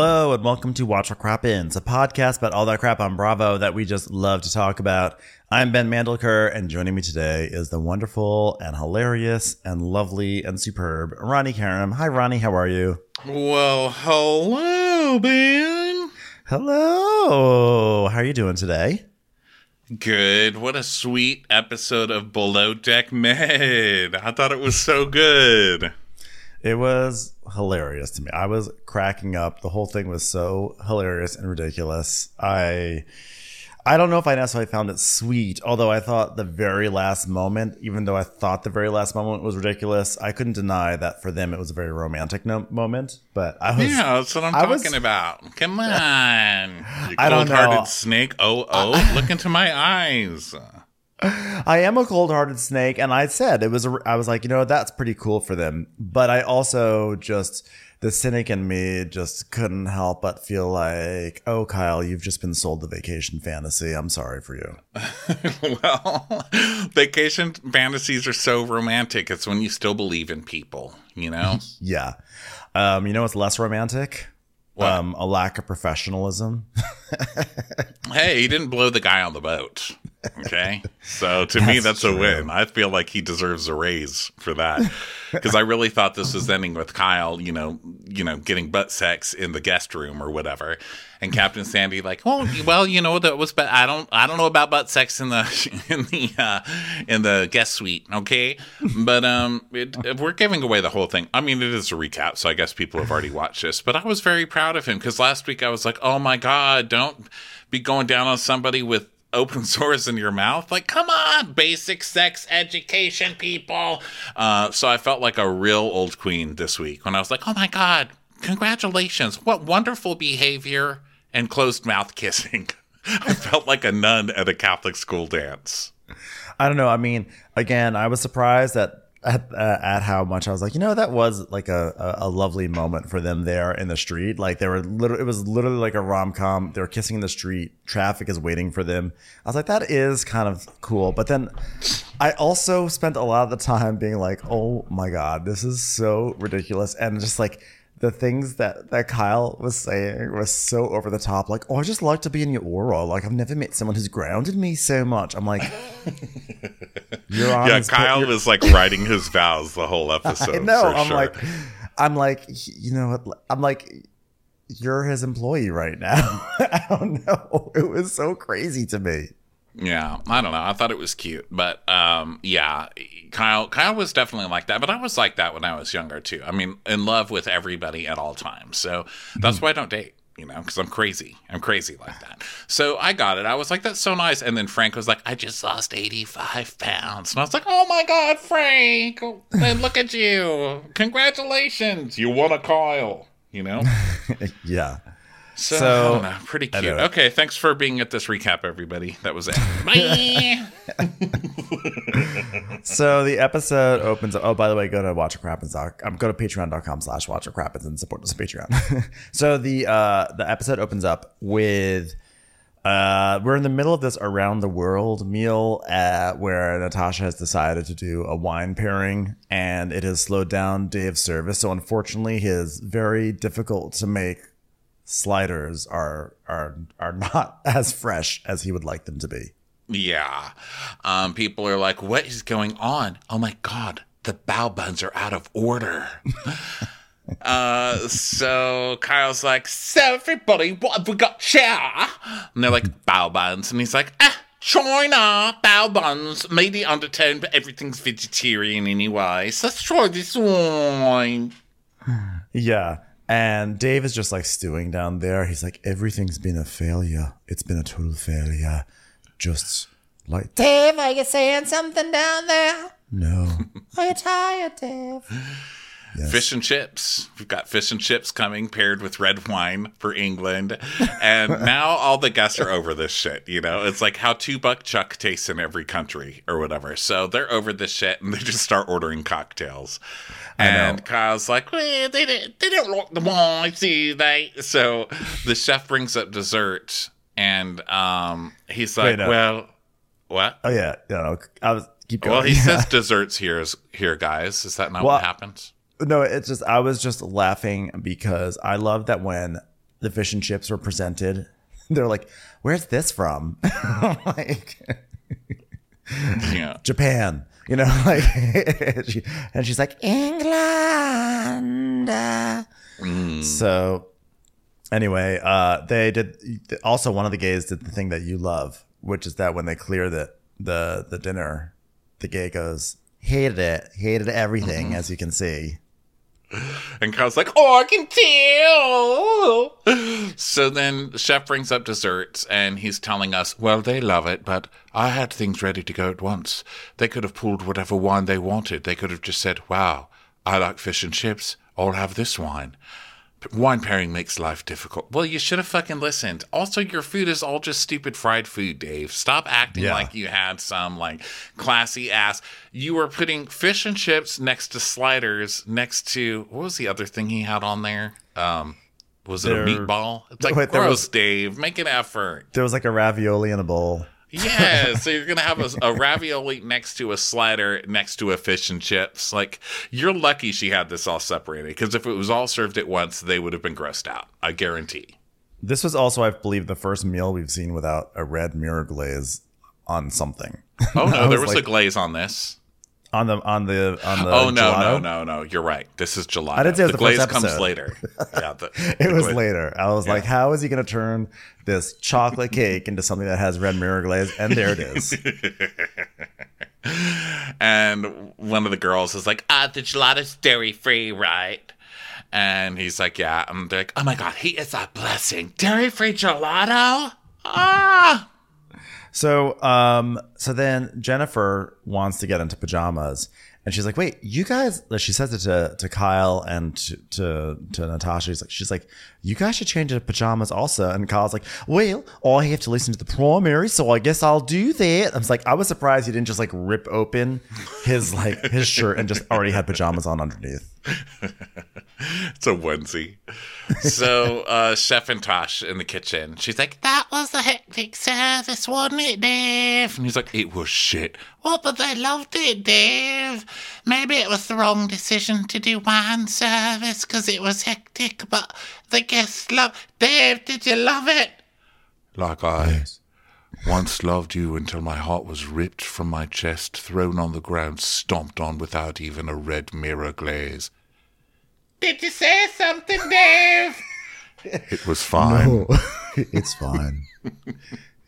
Hello and welcome to Watch What Crappens, a podcast about all that crap on Bravo that we just love to talk about. I'm Ben Mandelker, and joining me today is the wonderful and hilarious and lovely and superb Ronnie Karam. Hi, Ronnie. How are you? Well, hello, Ben. Hello. How are you doing today? Good. What a sweet episode of Below Deck Med. I thought it was so good. It was hilarious to me. I was cracking up. The whole thing was so hilarious and ridiculous. I I don't know if I necessarily found it sweet, although I thought the very last moment, even though I thought the very last moment was ridiculous, I couldn't deny that for them it was a very romantic no- moment. But I was Yeah, that's what I'm I was- talking about. Come on. You I don't know. snake. Oh, oh, look into my eyes. I am a cold-hearted snake, and I said it was. A, I was like, you know, that's pretty cool for them. But I also just the cynic in me just couldn't help but feel like, oh, Kyle, you've just been sold the vacation fantasy. I'm sorry for you. well, vacation fantasies are so romantic. It's when you still believe in people, you know? Yeah. Um, you know what's less romantic? What? Um, a lack of professionalism. hey, he didn't blow the guy on the boat. Okay. So to me, That's that's a win. I feel like he deserves a raise for that. Because I really thought this was ending with Kyle, you know, you know, getting butt sex in the guest room or whatever. And Captain Sandy like, oh, well, you know, that was, but I don't, I don't know about butt sex in the, in the, uh, in the guest suite. Okay. But, um, it, we're giving away the whole thing. I mean, it is a recap. So I guess people have already watched this, but I was very proud of him because last week I was like, oh my God, don't be going down on somebody with open source in your mouth. Like, come on, basic sex education, people. Uh, so I felt like a real old queen this week when I was like, oh my God, congratulations. What wonderful behavior and closed mouth kissing. I felt like a nun at a Catholic school dance. I don't know. I mean, again, I was surprised at at, uh, at how much I was like, you know, that was like a, a, a lovely moment for them there in the street. Like they were literally, it was literally like a rom com. They were kissing in the street. Traffic is waiting for them. I was like, that is kind of cool. But then I also spent a lot of the time being like, oh my god, this is so ridiculous, and just like. The things that, that Kyle was saying was so over the top. Like, oh, I just like to be in your aura. Like, I've never met someone who's grounded me so much. I'm like, you're on Yeah, Kyle was like writing his vows the whole episode. No, I'm sure. like, I'm like, you know what? I'm like, you're his employee right now. I don't know. It was so crazy to me. Yeah, I don't know. I thought it was cute, but um, yeah, Kyle. Kyle was definitely like that, but I was like that when I was younger too. I mean, in love with everybody at all times. So that's why I don't date. You know, because I'm crazy. I'm crazy like that. So I got it. I was like, that's so nice. And then Frank was like, I just lost 85 pounds. And I was like, oh my God, Frank. And look at you. Congratulations. You won a Kyle. You know? Yeah. So, So- I don't know, pretty I cute. know. Okay, thanks for being at this recap, everybody. That was it. Bye. So the episode opens. Up oh, by the way, go to watchacrappens. Um, go to patreon.com slash watchacrappens and support us on Patreon. so the uh, the episode opens up with uh, we're in the middle of this around the world meal uh, where Natasha has decided to do a wine pairing and it has slowed down Dave's service. So unfortunately, his very difficult to make sliders are are are not as fresh as he would like them to be. yeah. Um, people are like, what is going on? Oh my God, the bao buns are out of order. uh, so Kyle's like, so everybody, what have we got here? And they're like, bao buns. And he's like, ah. China bao buns, maybe undertone, but everything's vegetarian anyway. So let's try this one. Yeah. And Dave is just like stewing down there. He's like, everything's been a failure. It's been a total failure. Just like, Dave, are you saying something down there? no. Are you tired, Dave? Fish and chips. We've got fish and chips coming paired with red wine for England. And now all the guests are over this shit. You know, it's like how two buck chuck tastes in every country or whatever. So they're over this shit and they just start ordering cocktails. And Kyle's like, well, they, don't- they don't like the wine, see they? So the chef brings up dessert and um, he's like, Wait, no. well, what? Oh yeah, yeah. No, I was keep going. Well, he Yeah. says desserts here is here, guys. Is that not Well- what happens? No. It's just I was just laughing because I love that when the fish and chips were presented, they're like, "Where's this from?" like Yeah. Japan, you know, like, she, and she's like England. So anyway, uh, they did. Also, one of the gays did the thing that you love, which is that when they clear the the the dinner, the gay goes hated it, hated everything, as you can see. And Kyle's like, oh, I can tell. So then the chef brings up desserts and he's telling us, well, they love it, but I had things ready to go at once. They could have pulled whatever wine they wanted. They could have just said, wow, I like fish and chips. I'll have this wine. Wine pairing makes life difficult. Well, you should have fucking listened. Also, your food is all just stupid fried food, Dave. Stop acting Yeah. like you had some like classy ass. You were putting fish and chips next to sliders, next to what was the other thing he had on there? Um, was it There- a meatball? It's like Wait, there gross, was- Dave. Make an effort. There was like a ravioli in a bowl. Yeah, so you're gonna have a, a ravioli next to a slider next to a fish and chips. Like you're lucky she had this all separated because if it was all served at once, they would have been grossed out. I guarantee. This was also, I believe, the first meal we've seen without a red mirror glaze on something. Oh no, there was was a glaze on this. On the on the on the. Oh no, no, gelato. no, no! You're right. This is gelato. I didn't say the the glaze comes later. Yeah, the, It the was glaze- later. I was like, how is he going to turn this chocolate cake into something that has red mirror glaze? And there it is. And one of the girls is like, "Ah, the gelato's dairy free, right?" And he's like, "Yeah." And they're like, "Oh my god, he is a blessing. Dairy free gelato." Ah. So, um, so then Jennifer wants to get into pajamas, and she's like, "Wait, you guys?" She says it to, to Kyle and to, to to Natasha. She's like, "She's like, you guys should change into pajamas also." And Kyle's like, "Well, I have to listen to the primary, so I guess I'll do that." I was like, I was surprised he didn't just like rip open his like his shirt and just already had pajamas on underneath. It's a onesie. So, uh, Chef and Tosh in the kitchen. She's like, That was a hectic service, wasn't it, Dave? And he's like, It was shit. What, but they loved it, Dave. Maybe it was the wrong decision to do wine service because it was hectic, but the guests love. Dave, did you love it? Like I once loved you until my heart was ripped from my chest, thrown on the ground, stomped on without even a red mirror glaze. Did you say something, Dave? It was fine. it's fine.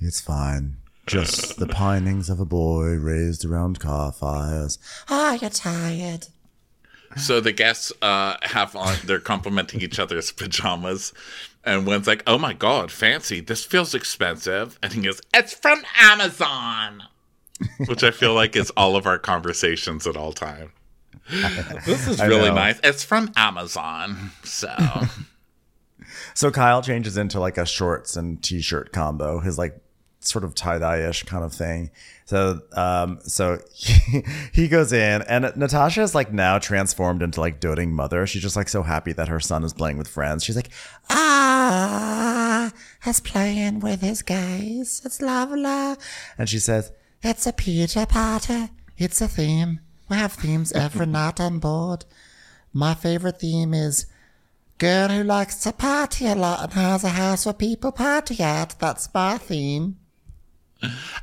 It's fine. Just the pinings of a boy raised around car fires. Are you're tired? So the guests uh, have on, they're complimenting each other's pajamas. And one's like, oh my God, fancy. This feels expensive. And he goes, it's from Amazon. Which I feel like is all of our conversations at all time. This is really nice. It's from Amazon. So So Kyle changes into like a shorts and t-shirt combo, his like sort of tie-dye-ish kind of thing. So um so he, he goes in and Natasha is like now transformed into like doting mother. She's just like so happy that her son is playing with friends. She's like, ah, he's playing with his guys. It's lovely. And she says, it's a pizza party. It's a theme. We have themes every night on board. My favorite theme is Girl who likes to party a lot and has a house where people party at. That's my theme.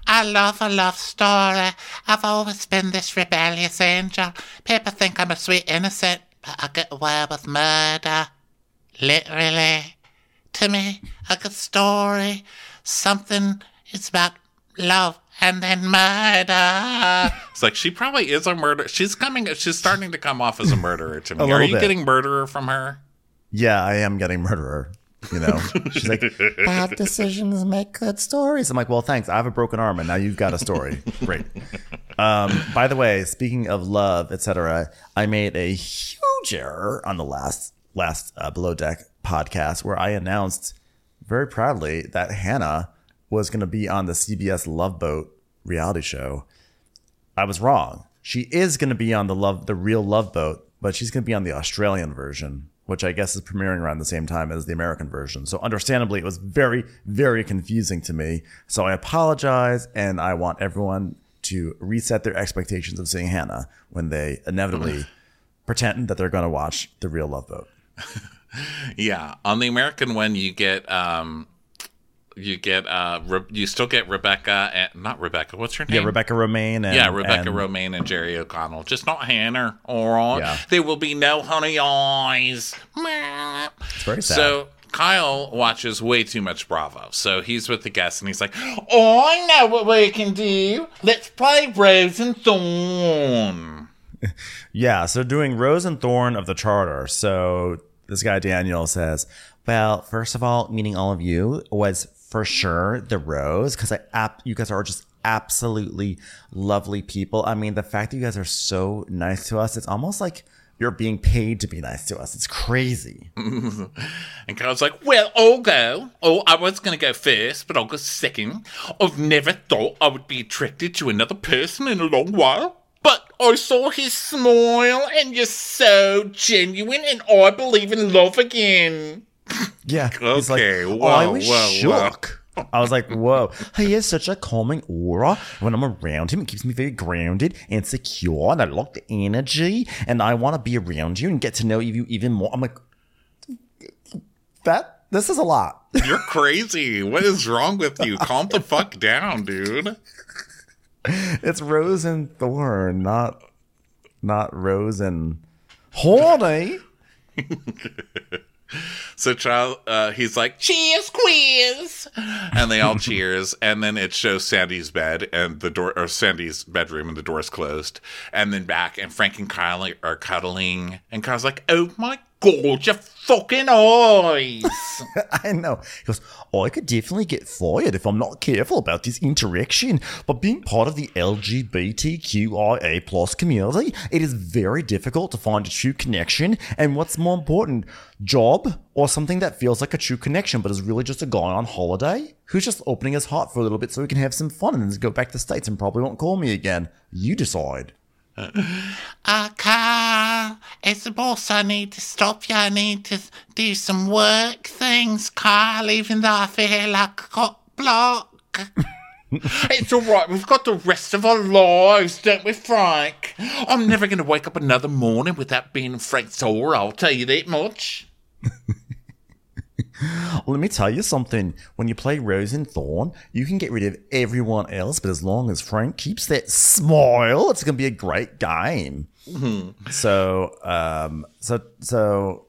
I love a love story. I've always been this rebellious angel. People think I'm a sweet innocent, but I get away with murder. Literally. To me, a good story. Something is about love and then murder. It's like she probably is a murderer. She's coming. She's starting to come off as a murderer to me. Are you bit. getting murderer from her? Yeah, I am getting murderer. You know, she's like, bad decisions make good stories. I'm like, well, thanks. I have a broken arm, and now you've got a story. Great. Um, by the way, speaking of love, etc., I made a huge error on the last last uh, Below Deck podcast where I announced very proudly that Hannah was going to be on the CBS Love Boat reality show. I was wrong. She is going to be on the love the real Love Boat, but she's going to be on the Australian version, which I guess is premiering around the same time as the American version. So understandably, it was very very confusing to me. So I apologize, and I want everyone to reset their expectations of seeing Hannah when they inevitably pretend that they're going to watch the real Love Boat. Yeah, on the American one, you get um, you get uh, Re- you still get Rebecca and not Rebecca. What's her name? Yeah, Rebecca Romijn. And, Yeah, Rebecca and- Romijn and Jerry O'Connell. Just not Hannah. Right. Yeah. There will be no honey eyes. It's very sad. So Kyle watches way too much Bravo. So he's with the guests and he's like, Oh, I know what we can do. Let's play Rose and Thorn. Yeah, so doing Rose and Thorn of the Charter. So this guy Daniel says, "Well, first of all, meeting all of you was for sure the Rose because I ap- you guys are just absolutely lovely people. I mean, the fact that you guys are so nice to us, it's almost like you're being paid to be nice to us. It's crazy. And Kyle's like, Well, I'll go. Oh, I was going to go first, but I'll go second. I've never thought I would be attracted to another person in a long while. But I saw his smile and you're so genuine, and I believe in love again. Yeah. He's like, Okay, "Oh, whoa, I was whoa, whoa." shook. I was like, whoa, he has such a calming aura. When I'm around him, it keeps me very grounded and secure. And I like the energy. And I want to be around you and get to know you even more. I'm like, that, this is a lot. You're crazy. What is wrong with you? Calm the fuck down, dude. It's Rose and Thorn, not, not Rose and Horny. So Charles, uh, he's like, "Cheers, quiz," and they all cheers, and then it shows Sandy's bed and the door, or Sandy's bedroom, and the door's closed, and then back, and Frank and Kyle are cuddling, and Kyle's like, "Oh my god, your fucking eyes!" I know. He goes, "Oh, I could definitely get fired if I'm not careful about this interaction. But being part of the LGBTQIA plus community, it is very difficult to find a true connection. And what's more important, job or something that feels like a true connection, but is really just a guy on holiday who's just opening his heart for a little bit so he can have some fun and then go back to the states and probably won't call me again. You decide." Uh, Kyle, it's the boss. I need to stop you. I need to do some work things, Carl, even though I feel like a cop block. it's all right. We've got the rest of our lives, don't we, Frank? I'm never going to wake up another morning without being Frank's aura, I'll tell you that much. Let me tell you something. When you play Rose and Thorn, you can get rid of everyone else, but as long as Frank keeps that smile, it's gonna be a great game. So, um, so, so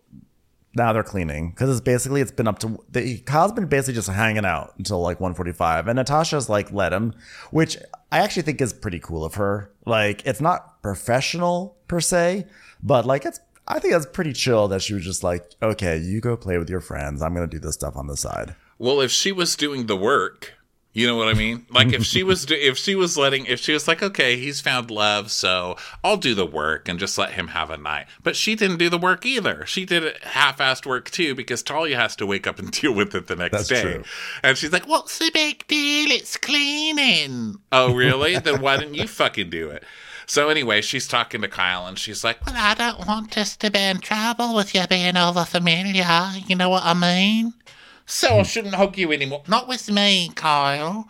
now they're cleaning because it's basically it's been up to the Kyle's been basically just hanging out until like 1:45, and Natasha's like let him, which I actually think is pretty cool of her. Like it's not professional per se, but like it's I think that's pretty chill that she was just like, okay, you go play with your friends. I'm gonna do this stuff on the side. Well, if she was doing the work, you know what I mean? Like if she was do- if she was letting if she was like, "Okay, he's found love, so I'll do the work and just let him have a night." But she didn't do the work either. She did half-assed work too because Talia has to wake up and deal with it the next That's day. true. And she's like, "What's the big deal? It's cleaning." Oh, really? then why didn't you fucking do it? So anyway, she's talking to Kyle and she's like, "Well, I don't want us to be in trouble with you being over familiar. You know what I mean?" So I hmm. shouldn't hug you anymore. Not with me, Kyle.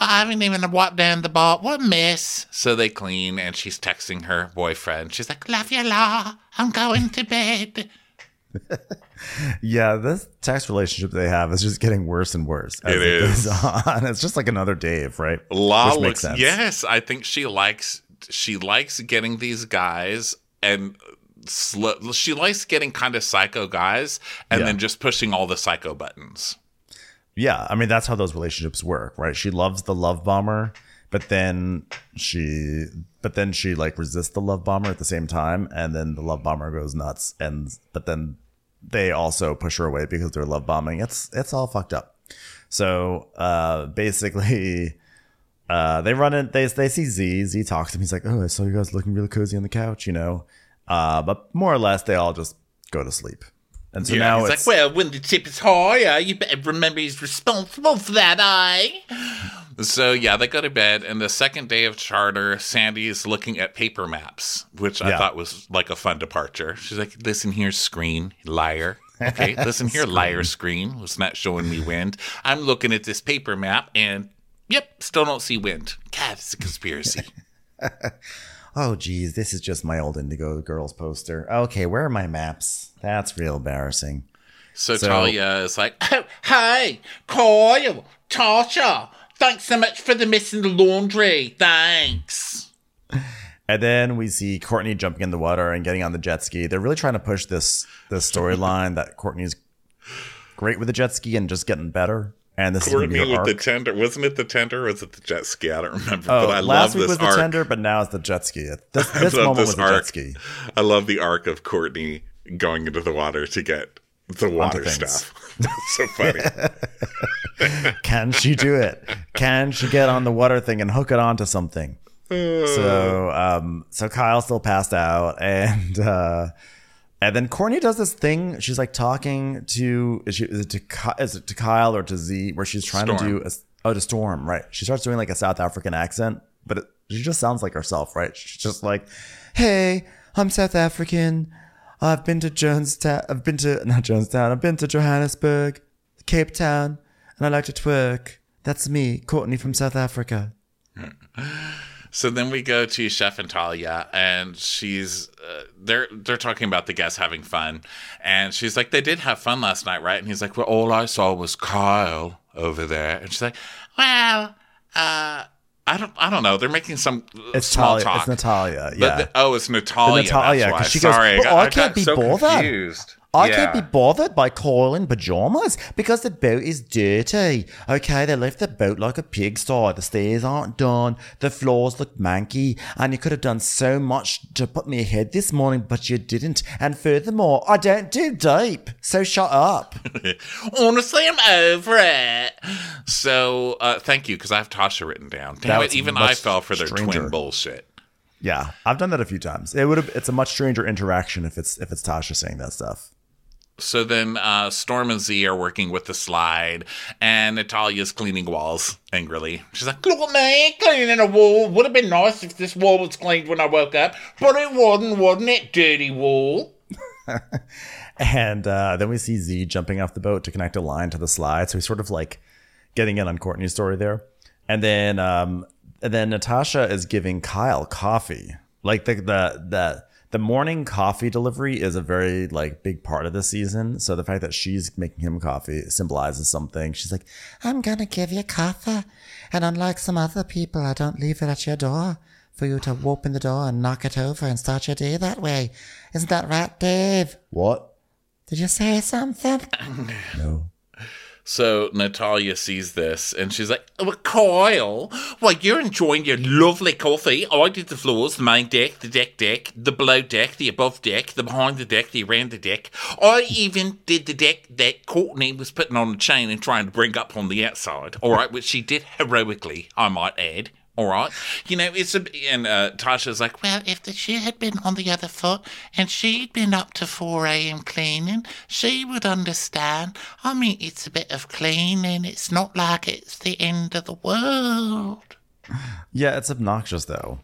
I haven't even wiped down the bar. What a mess. So they clean, and she's texting her boyfriend. She's like, Love you, La. I'm going to bed. Yeah, this text relationship they have is just getting worse and worse as It it, is. goes on. It's just like another Dave, right? La Which makes looks, sense. yes, I think she likes she likes getting these guys and sl- she likes getting kind of psycho guys and Yeah. then just pushing all the psycho buttons. Yeah, I mean that's how those relationships work, right? She loves the love bomber, but then she but then she like resists the love bomber at the same time and then the love bomber goes nuts and but then they also push her away because they're love bombing. It's it's all fucked up. So, uh basically uh they run in they they see Z, Z talks to him. He's like, "Oh, I saw you guys looking really cozy on the couch, you know." Uh, but more or less, they all just go to sleep. And so Yeah, now he's it's like, well, when the tip is higher, you better remember he's responsible for that, eh? So yeah, they go to bed, and the second day of charter, Sandy's looking at paper maps, which I Yeah. thought was like a fun departure. She's like, "Listen here, screen liar." Okay, listen here, liar screen. Was not showing me wind. I'm looking at this paper map, and yep, still don't see wind. It's a conspiracy. oh geez, this is just my old Indigo Girls poster. Okay, where are my maps? That's real embarrassing. So, So- Talia is like, oh, hey, Kyle, Tasha, thanks so much for the missing the laundry. Thanks. And then we see Courtney jumping in the water and getting on the jet ski. They're really trying to push this this storyline that Courtney's great with the jet ski and just getting better. And this Courtney is gonna be her with the tender. Wasn't it the tender or was it the jet ski? I don't remember. Oh, but I last love week this was the arc. tender, but now it's the jet ski. This, this moment this was the jet ski. I love the arc of Courtney going into the water to get the water stuff. That's so funny. Can she do it? Can she get on the water thing and hook it onto something? So, um, so Kyle still passed out, and uh, and then Courtney does this thing. She's like talking to is, she, is it to is it to Kyle or to Z, where she's trying to do a, oh to Storm, right? She starts doing like a South African accent, but it, she just sounds like herself, right? She's just like, "Hey, I'm South African. I've been to Jonestown. I've been to not Jonestown. I've been to Johannesburg, Cape Town, and I like to twerk. That's me, Courtney from South Africa." So then we go to Chef and Talia, and she's uh, they're they're talking about the guests having fun, and she's like, "They did have fun last night, right?" And he's like, "Well, all I saw was Kyle over there," and she's like, "Well, uh, I don't I don't know. They're making some It's small Talia. talk." It's Natalia. But Yeah. the- oh, it's Natalia. Natalia, that's why. she goes, Sorry, "Well, I, I can't be so bothered." confused. I Yeah. can't be bothered by in pajamas because the boat is dirty. Okay, they left the boat like a pigsty. The stairs aren't done. The floors look manky. And you could have done so much to put me ahead this morning, but you didn't. And furthermore, I don't do deep. So shut up. Honestly, I'm over it. So, uh, thank you, because I have Tasha written down. Damn it, even I fell for their stranger. twin bullshit. yeah, I've done that a few times. It would have. It's a much stranger interaction if it's if it's Tasha saying that stuff. So then uh, Storm and Z are working with the slide, and Natalia's cleaning walls angrily. She's like, Look cleaning a wall. Would have been nice if this wall was cleaned when I woke up, but it wasn't, wasn't it, dirty wall? And uh, then we see Z jumping off the boat to connect a line to the slide. So he's sort of like getting in on Courtney's story there. And then um, and then Natasha is giving Kyle coffee. Like the the the the morning coffee delivery is a very like big part of the season. So the fact that she's making him coffee symbolizes something. She's like, I'm gonna give you coffee. And unlike some other people, I don't leave it at your door for you to open the door and knock it over and start your day that way. Isn't that right, Dave? What? Did you say something? no. So Natalia sees this and she's like, oh, Kyle, well, you're enjoying your lovely coffee. I did the floors, the main deck, the deck deck, the below deck, the above deck, the behind the deck, the around the deck. I even did the deck that Courtney was putting on the chain and trying to bring up on the outside. All right, which she did heroically, I might add. All right, you know it's a and uh, Tasha's like, well, if the shoe had been on the other foot and she'd been up to four a.m. cleaning, she would understand. I mean, it's a bit of cleaning. It's not like it's the end of the world. Yeah, it's obnoxious though.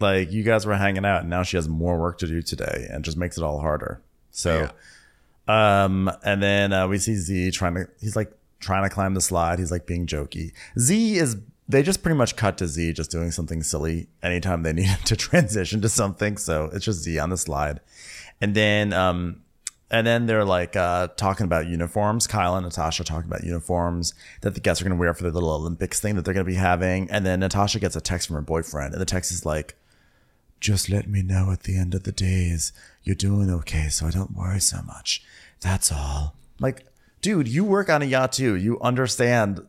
Like you guys were hanging out and now she has more work to do today and just makes it all harder. So um and then uh, we see Z trying to he's like trying to climb the slide. He's like being jokey. Z is they just pretty much cut to Z just doing something silly anytime they needed to transition to something. So it's just Z on the slide. And then um and then they're like uh, talking about uniforms. Kyle and Natasha talking about uniforms that the guests are going to wear for the little Olympics thing that they're going to be having. And then Natasha gets a text from her boyfriend, and the text is like, "Just let me know at the end of the days you're doing okay, so I don't worry so much. That's all." Like, dude, you work on a yacht too. You understand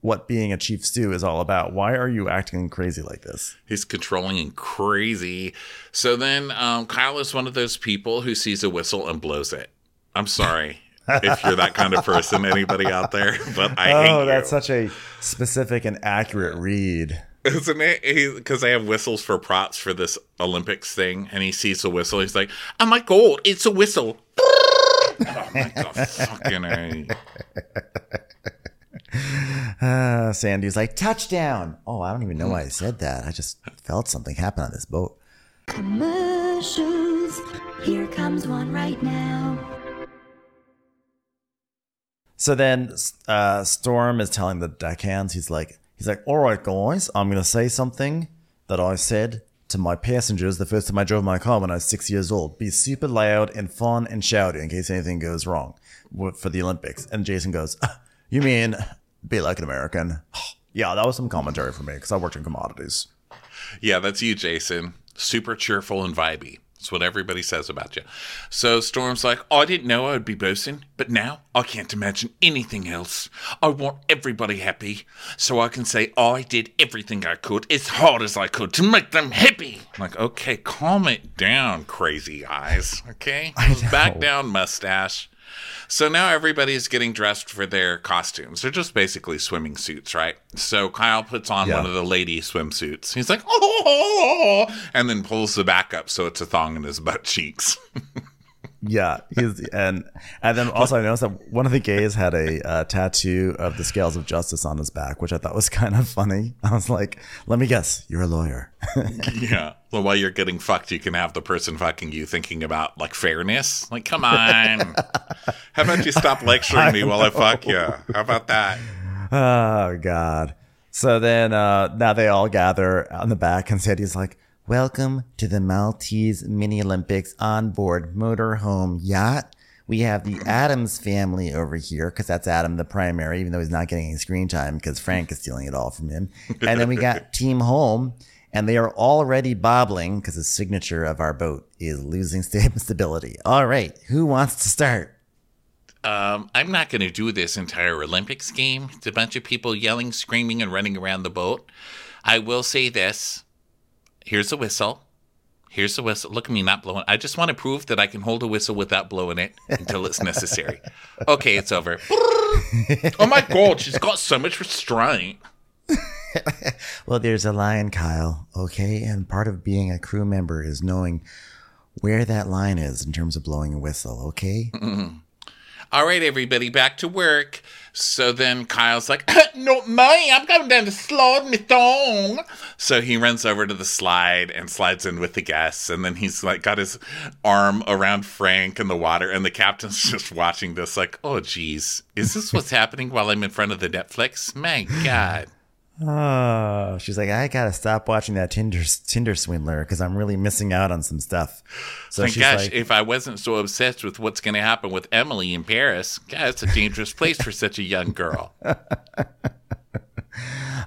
what being a chief stew is all about. Why are you acting crazy like this? He's controlling and crazy. So then um, Kyle is one of those people who sees a whistle and blows it. I'm sorry if you're that kind of person, anybody out there, but I hate oh, that's such a specific and accurate read. Isn't it? Because they have whistles for props for this Olympics thing, and he sees the whistle. He's like, "Oh my god, it's a whistle!" oh my god, fucking a. Uh, Sandy's like, touchdown. Oh, I don't even know why I said that. I just felt something happen on this boat. Commercials. Here comes one right now. So then uh, Storm is telling the deckhands, he's like, he's like, all right, guys, I'm going to say something that I said to my passengers the first time I drove my car when I was six years old. Be super loud and fun and shouty in case anything goes wrong for the Olympics. And Jason goes, you mean be like an American? yeah, that was some commentary for me because I worked in commodities. Yeah, that's you, Jason. Super cheerful and vibey. That's what everybody says about you. So Storm's like, oh, I didn't know I would be boasting, but now I can't imagine anything else. I want everybody happy, so I can say I did everything I could, as hard as I could, to make them happy. I'm like, okay, calm it down, crazy eyes. Okay, back down, mustache. So now everybody's getting dressed for their costumes. They're just basically swimming suits, right? So Kyle puts on Yeah. one of the lady swimsuits. He's like, oh, oh, oh, oh, and then pulls the back up so it's a thong in his butt cheeks. Yeah, he's and and then also I noticed that one of the gays had a uh, tattoo of the scales of justice on his back, which I thought was kind of funny. I was like, "Let me guess, you're a lawyer." yeah. Well, while you're getting fucked, you can have the person fucking you thinking about like fairness. Like, come on. How about you stop lecturing me while I fuck you? How about that? oh God! So then uh, now they all gather on the back, and Sandy's like, "Welcome to the Maltese Mini Olympics on board motorhome yacht." We have the Adams family over here because that's Adam, the primary, even though he's not getting any screen time because Frank is stealing it all from him. And then we got Team Home, and they are already bobbling because the signature of our boat is losing stability. All right, who wants to start? Um, I'm not going to do this entire Olympics game. It's a bunch of people yelling, screaming, and running around the boat. I will say this. Here's a whistle. Here's the whistle. Look at me not blowing. I just want to prove that I can hold a whistle without blowing it until it's necessary. Okay, it's over. oh my god, she's got so much restraint. Well, there's a line, Kyle, okay? And part of being a crew member is knowing where that line is in terms of blowing a whistle, okay? Mm-hmm. All right, everybody, back to work. So then Kyle's like, Not me, I'm going down the slide, my thong. So he runs over to the slide and slides in with the guests. And then he's like, got his arm around Frank in the water. And the captain's just watching this, like, Oh, geez, is this what's happening while I'm in front of the Netflix? My God. Oh, she's like, I gotta stop watching that Tinder Tinder swindler because I'm really missing out on some stuff. So My she's gosh, like, if I wasn't so obsessed with what's going to happen with Emily in Paris, God, it's a dangerous place for such a young girl.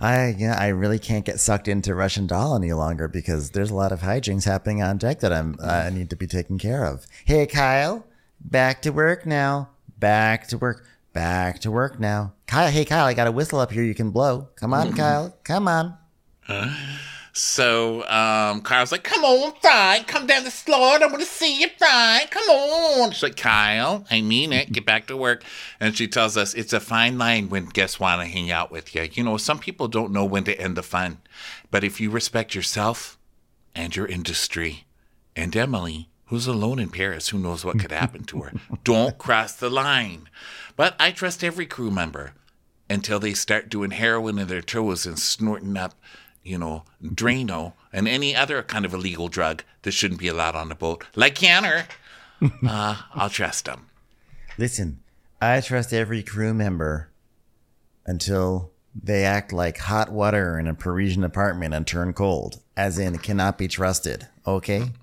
I yeah, I really can't get sucked into Russian doll any longer because there's a lot of hijinks happening on deck that I'm I need to be taken care of. Hey, Kyle, back to work now. Back to work. Back to work now. Kyle, hey Kyle, I got a whistle up here you can blow. Come on, Kyle. Come on. So um, Kyle's like, "Come on, Frank, come down the slide. I want to see you, Frank. Come on." She's like, "Kyle, I mean it. Get back to work." And she tells us it's a fine line when guests want to hang out with you. You know, some people don't know when to end the fun, but if you respect yourself and your industry and Emily, who's alone in Paris, who knows what could happen to her, don't cross the line. But I trust every crew member until they start doing heroin in their toes and snorting up, you know, Drano and any other kind of illegal drug that shouldn't be allowed on the boat, like Canner. uh, I'll trust them. Listen, I trust every crew member until they act like hot water in a Parisian apartment and turn cold, as in cannot be trusted. Okay?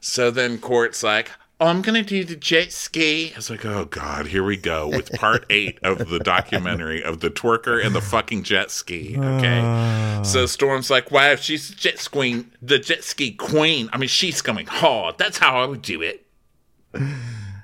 So then Court's like, oh, I'm going to do the jet ski. I was like, oh, God, here we go with part eight of the documentary of the twerker and the fucking jet ski. Okay. so ah. Storm's like, wow, she's the jet ski, the jet ski queen. I mean, she's coming hard. That's how I would do it.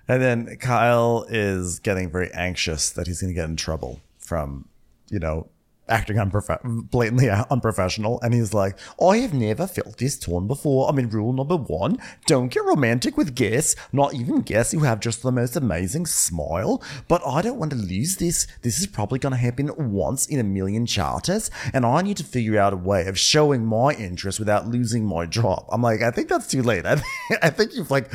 And then Kyle is getting very anxious that he's going to get in trouble from, you know, acting unprof- blatantly unprofessional. And he's like, I have never felt this torn before. I mean, rule number one don't get romantic with guests, not even guests who have just the most amazing smile. But I don't want to lose this. This is probably going to happen once in a million charters. And I need to figure out a way of showing my interest without losing my job. I'm like, I think that's too late. I, th- I think you've like,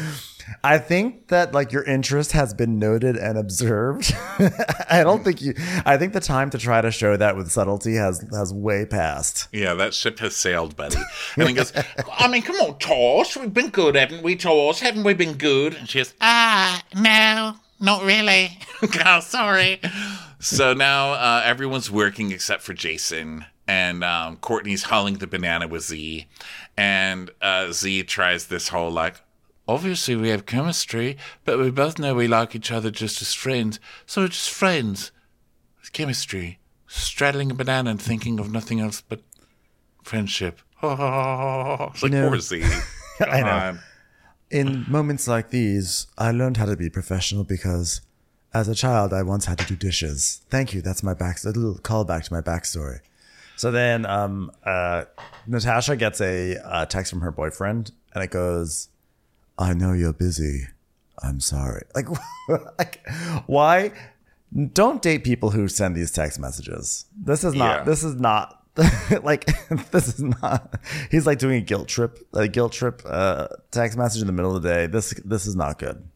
I think that like your interest has been noted and observed. I don't think you. I think the time to try to show that with subtlety has has way passed. Yeah, that ship has sailed, buddy. And he goes, I mean, come on, Tosh. We've been good, haven't we, Tosh? Haven't we been good? And she goes, ah, no, not really. oh, sorry. So now uh, everyone's working except for Jason. And um, Courtney's hauling the banana with Z. And uh, Z tries this whole, like, obviously we have chemistry, but we both know we like each other just as friends. So we're just friends. With chemistry. Straddling a banana and thinking of nothing else but friendship. it's like Z. I know. In moments like these, I learned how to be professional because as a child, I once had to do dishes. Thank you. That's my back. A little callback to my backstory. So then, um, uh, Natasha gets a uh, text from her boyfriend, and it goes, "I know you're busy. I'm sorry." Like, like, why? Don't date people who send these text messages. This is not. Yeah. This is not. like this is not he's like doing a guilt trip a guilt trip uh text message in the middle of the day this this is not good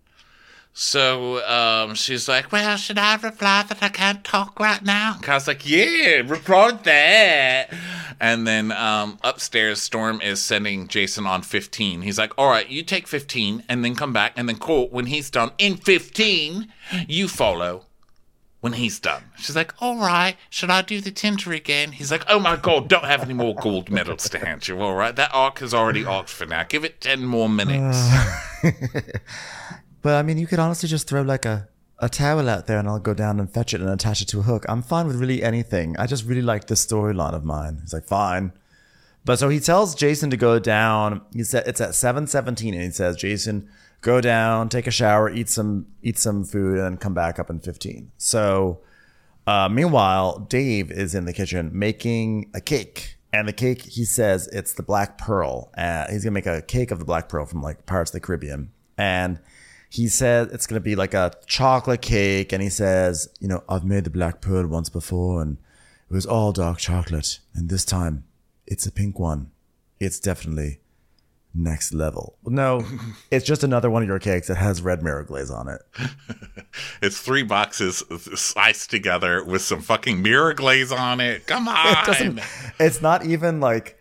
So um, she's like, Well, should I reply that I can't talk right now? Kyle's like, Yeah, reply that. And then um, upstairs, Storm is sending Jason on 15. He's like, All right, you take 15 and then come back. And then, cool, when he's done in 15, you follow when he's done. She's like, All right, should I do the Tinder again? He's like, Oh my God, don't have any more gold medals to hand you. All right, that arc is already arced for now. Give it 10 more minutes. but i mean you could honestly just throw like a a towel out there and i'll go down and fetch it and attach it to a hook i'm fine with really anything i just really like this storyline of mine he's like fine but so he tells jason to go down he said it's at 717 and he says jason go down take a shower eat some eat some food and come back up in 15 so Uh, meanwhile, Dave is in the kitchen making a cake. And the cake, he says it's the Black Pearl. Uh, he's going to make a cake of the Black Pearl from like Pirates of the Caribbean. And he said it's going to be like a chocolate cake. And he says, you know, I've made the Black Pearl once before and it was all dark chocolate. And this time it's a pink one. It's definitely next level. No, it's just another one of your cakes that has red mirror glaze on it. It's three boxes sliced together with some fucking mirror glaze on it. Come on. it doesn't it's not even like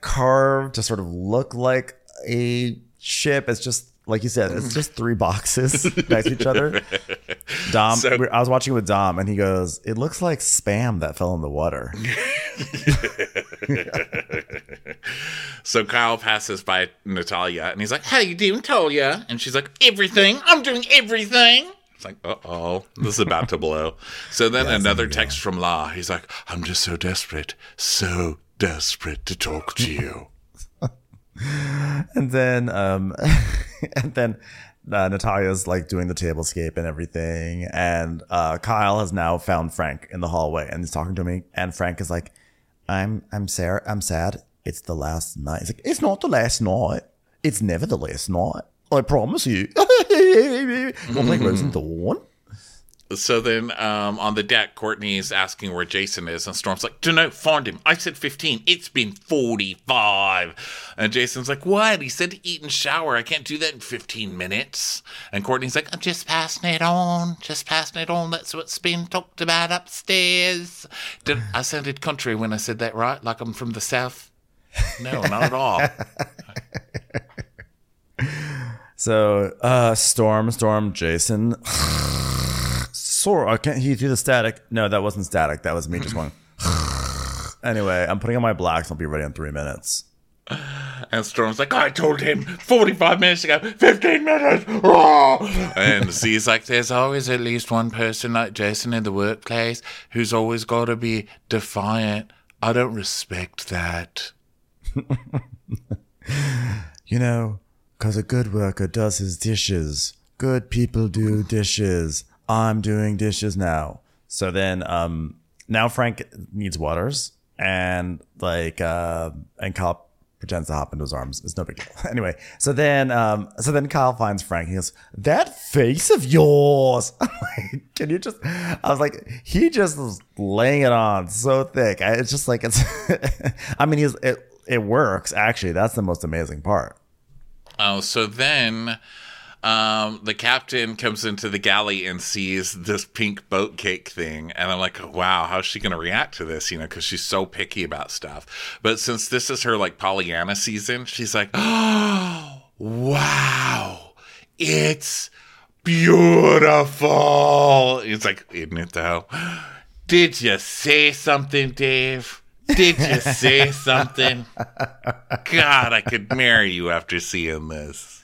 carved to sort of look like a ship it's just like you said it's just three boxes next to each other dom So- i was watching with dom and he goes it looks like spam that fell in the water So Kyle passes by Natalia and he's like, How you doing, Talia? And she's like, Everything. I'm doing everything. It's like, uh oh, this is about to blow. So then another text from La. He's like, I'm just so desperate, so desperate to talk to you. and then um and then uh, Natalia's like doing the tablescape and everything and uh Kyle has now found Frank in the hallway and he's talking to me and Frank is like I'm I'm sad I'm sad. It's the last night. He's like it's not the last night. It's never the last night. I promise you. Well, like Rose and Dawn So then um, on the deck, Courtney's asking where Jason is, and Storm's like, "To know, find him. I said 15. It's been 45." And Jason's like, "What?" He said to eat and shower. I can't do that in 15 minutes. And Courtney's like, "I'm just passing it on. Just passing it on. That's what's been talked about upstairs." Did I sounded country when I said that, right? Like I'm from the south? No, not at all. So, uh, Storm, Storm, Jason. Sore. I can't hear through the static. No, that wasn't static. That was me just going. anyway, I'm putting on my blacks. I'll be ready in three minutes. And Storm's like, I told him 45 minutes ago, 15 minutes. And Z's like, there's always at least one person like Jason in the workplace who's always got to be defiant. I don't respect that. You know, because a good worker does his dishes. Good people do dishes. I'm doing dishes now. So then, um, now Frank needs waters and like uh and Kyle pretends to hop into his arms. It's no big deal. anyway, so then um so then Kyle finds Frank. He goes, That face of yours. Can you just I was like, he just was laying it on so thick. I, it's just like it's I mean he's it it works actually. That's the most amazing part. Oh, so then um, the captain comes into the galley and sees this pink boat cake thing. And I'm like, wow, how's she going to react to this? You know, because she's so picky about stuff. But since this is her like Pollyanna season, she's like, oh, wow, it's beautiful. It's like, isn't it though? Did you say something, Dave? Did you say something? God, I could marry you after seeing this.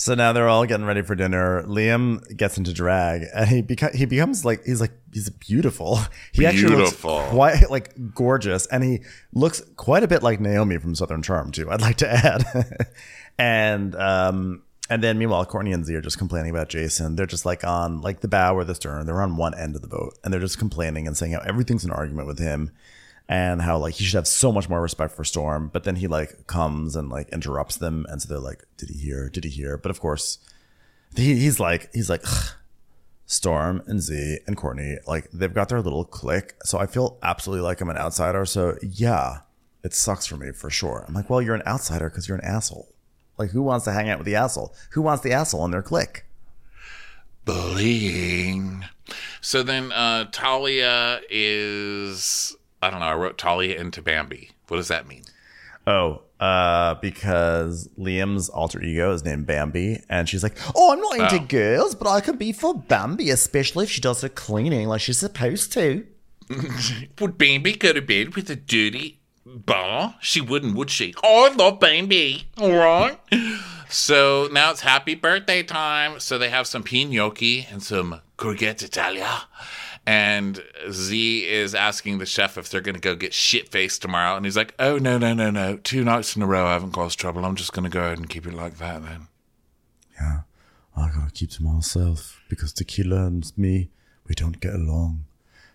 So now they're all getting ready for dinner. Liam gets into drag, and he beca- he becomes like he's like he's beautiful. He actually looks quite like gorgeous, and he looks quite a bit like Naomie from Southern Charm too. I'd like to add, and um and then meanwhile Courtney and Z are just complaining about Jason. They're just like on like the bow or the stern. They're on one end of the boat, and they're just complaining and saying how everything's an argument with him and how like he should have so much more respect for Storm. But then he like comes and like interrupts them, and so they're like, "Did he hear? Did he hear?" But of course, he, he's like, he's like, "Ugh." Storm and Z and Courtney, like they've got their little clique. So I feel absolutely like I'm an outsider. So yeah, it sucks for me for sure. I'm like, well, you're an outsider because you're an asshole. Like, who wants to hang out with the asshole? Who wants the asshole in their clique? Bullying. So then uh, Talia is, I don't know, I wrote Talia into Bambi. What does that mean? Oh, uh, because Liam's alter ego is named Bambi, and she's like, "Oh, I'm not into Oh. girls, but I could be for Bambi, especially if she does her cleaning like she's supposed to." Would Bambi go to bed with a dirty bar? She wouldn't, would she? Oh, I love Bambi. All right. So now it's happy birthday time. So they have some gnocchi and some croquette Italia. And Z is asking the chef if they're going to go get shit faced tomorrow. And he's like, oh, no, no, no, no. Two nights in a row I haven't caused trouble. I'm just going to go ahead and keep it like that then. Yeah, I gotta keep to myself because tequila and me, we don't get along.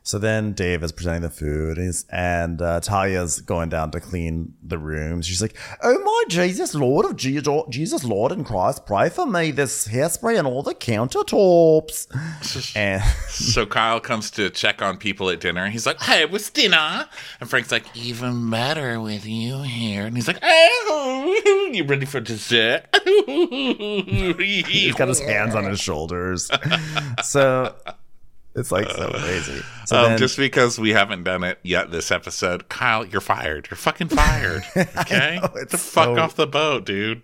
So then Dave is presenting the food, and, he's, and uh, Talia's going down to clean the rooms. She's like, "Oh my Jesus, Lord of Je- Jesus, Lord and Christ, pray for me. This hairspray and all the countertops." and So Kyle comes to check on people at dinner. He's like, "Hey, what's dinner?" And Frank's like, "Even better with you here." And he's like, "Oh, you ready for dessert?" he's got his hands on his shoulders. so it's like so crazy. So Um, then, just because we haven't done it yet this episode, Kyle, you're fired. You're fucking fired. Okay, know, the fuck off the boat, dude.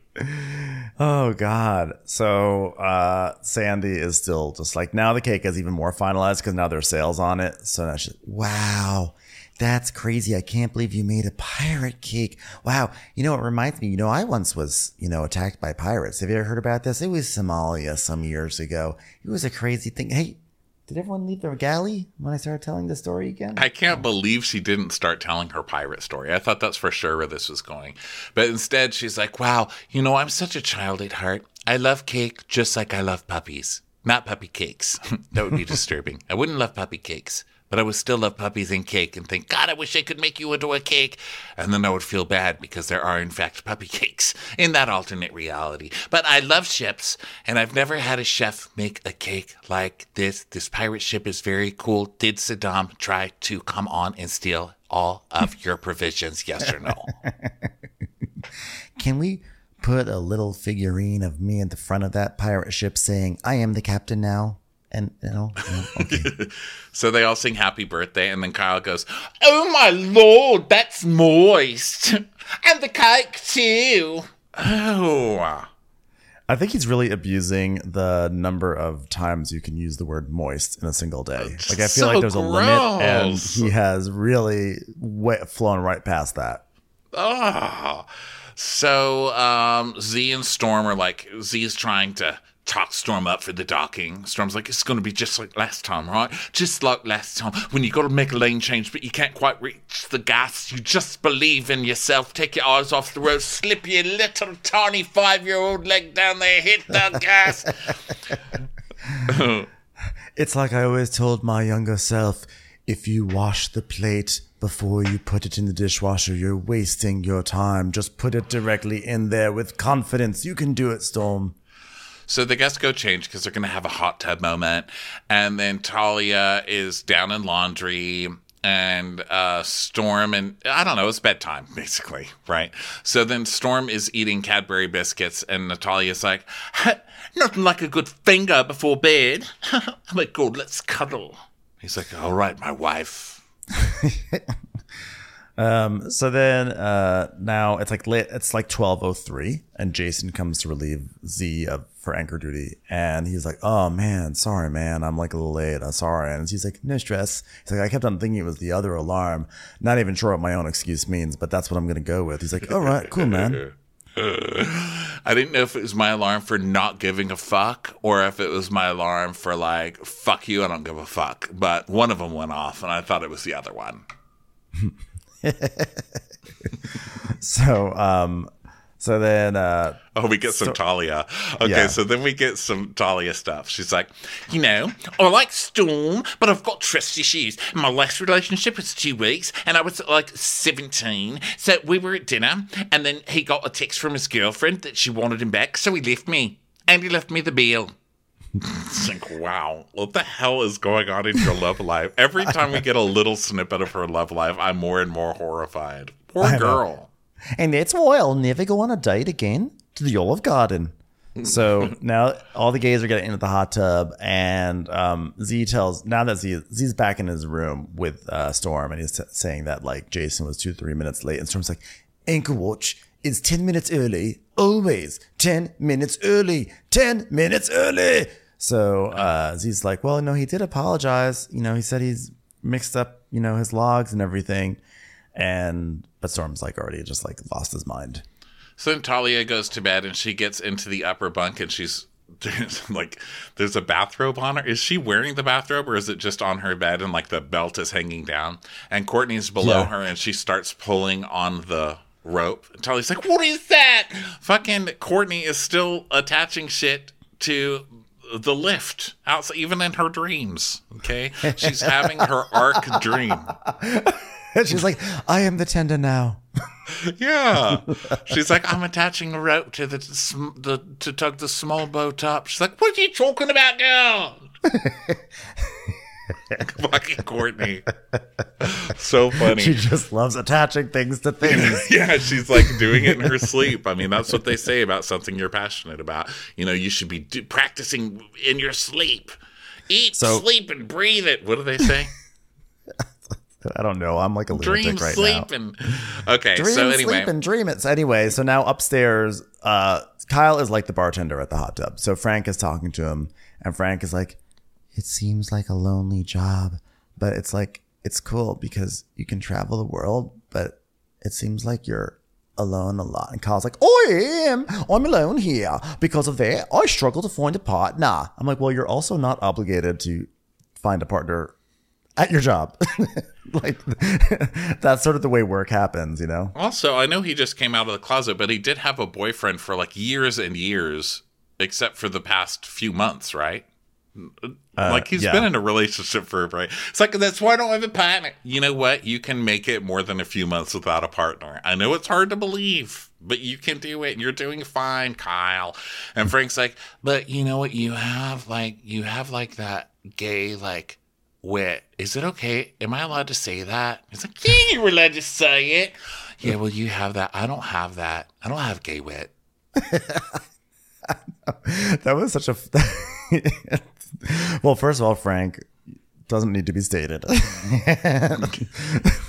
Oh God! So uh, Sandy is still just like now the cake is even more finalized because now there's sales on it. So now she's wow, that's crazy! I can't believe you made a pirate cake. Wow! You know it reminds me. You know I once was you know attacked by pirates. Have you ever heard about this? It was Somalia some years ago. It was a crazy thing. Hey, did everyone leave their galley when I started telling the story again? I can't believe she didn't start telling her pirate story. I thought that's for sure where this was going. But instead, she's like, wow, you know, I'm such a child at heart. I love cake just like I love puppies. Not puppy cakes. that would be disturbing. I wouldn't love puppy cakes, but I would still love puppies and cake and think, God, I wish I could make you into a cake. And then I would feel bad because there are, in fact, puppy cakes in that alternate reality. But I love ships, and I've never had a chef make a cake like this. This pirate ship is very cool. Did Saddam try to come on and steal all of your provisions? Yes or no? Can we put a little figurine of me at the front of that pirate ship saying, I am the captain now? And, you know, okay. So they all sing happy birthday, and then Kyle goes, Oh my lord, that's moist. And the cake too. Oh. I think he's really abusing the number of times you can use the word moist in a single day. Like, I feel so like there's a limit, and he has really flown right past that. Oh. So um, Z and Storm are like, Z is trying to talk Storm up for the docking. Storm's like, it's going to be just like last time, right? Just like last time when you got to make a lane change, but you can't quite reach the gas. You just believe in yourself. Take your eyes off the road. Slip your little tiny five year old leg down there. Hit the gas. It's like I always told my younger self if you wash the plate before you put it in the dishwasher, you're wasting your time. Just put it directly in there with confidence. You can do it, Storm. So the guests go change because they're going to have a hot tub moment. And then Talia is down in laundry and uh, Storm and I don't know, it's bedtime basically, right? So then Storm is eating Cadbury biscuits and Natalia's like, nothing like a good finger before bed. oh my god, let's cuddle. He's like, all right, my wife. So then uh, now it's like late, it's like twelve oh three, and Jason comes to relieve Z of for anchor duty, and he's like, "Oh man, sorry man, I'm like a little late. I'm sorry." And he's like, "No stress." He's like, "I kept on thinking it was the other alarm. Not even sure what my own excuse means, but that's what I'm gonna go with." He's like, "All right, cool man." I didn't know if it was my alarm for not giving a fuck or if it was my alarm for like, fuck you, I don't give a fuck. But one of them went off and I thought it was the other one. So um, so then uh, Oh, we get some Talia. Okay, Yeah. so then we get some Talia stuff. She's like, you know, I like Storm, but I've got trust issues. My last relationship was two weeks, and I was like 17. So we were at dinner, and then he got a text from his girlfriend that she wanted him back, so he left me. And he left me the bill. It's like, wow, what the hell is going on in your love life? Every time we get a little snippet of her love life, I'm more and more horrified. Poor girl. And that's why I'll never go on a date again to the Olive Garden. So now all the gays are getting into the hot tub, and um, Z tells now that Z Z's back in his room with uh, Storm, and he's t- saying that like Jason was two three minutes late, and Storm's like, Anchor Watch is ten minutes early, always ten minutes early, ten minutes early. So uh, Z's like, well, no, he did apologize. You know, he said he's mixed up, you know, his logs and everything, and but Storm's like already just like lost his mind. So then Talia goes to bed and she gets into the upper bunk and she's there's like there's a bathrobe on her. Is she wearing the bathrobe or is it just on her bed and like the belt is hanging down? And Courtney's below Yeah. her and she starts pulling on the rope. And Talia's like, "What is that?" Fucking Courtney is still attaching shit to the lift outside, even in her dreams. Okay, she's having her arc dream. And she's like, I am the tender now. Yeah. She's like, I'm attaching a rope to the, the to tug the small boat up. She's like, What are you talking about, girl? Fucking Courtney. So funny. She just loves attaching things to things. yeah, she's like doing it in her sleep. I mean, that's what they say about something you're passionate about. You know, you should be do- practicing in your sleep. Eat, So- sleep, and breathe it. What do they say? I don't know. I'm like a lunatic Dream, right sleep, now. and okay. Dream, so anyway, sleep, and dream it. So anyway, so now upstairs, uh, Kyle is like the bartender at the hot tub. So Frank is talking to him, and Frank is like, "It seems like a lonely job, but it's like it's cool because you can travel the world, but it seems like you're." Alone a lot, and Kyle's like, "I am. I'm alone here because of that. I struggle to find a partner." I'm like, "Well, you're also not obligated to find a partner at your job. like that's sort of the way work happens, you know? Also, I know he just came out of the closet, but he did have a boyfriend for like years and years, except for the past few months, right? Like he's Uh, yeah. been in a relationship for a right. It's like that's why I don't have a partner. You know what? You can make it more than a few months without a partner. I know it's hard to believe, but you can do it. and You're doing fine, Kyle. And Frank's like, but you know what? You have like you have like that gay like wit. Is it okay? Am I allowed to say that? He's like, yeah, you're allowed to say it. Yeah, well, you have that. I don't have that. I don't have gay wit. That was such a. well, first of all, Frank doesn't need to be stated.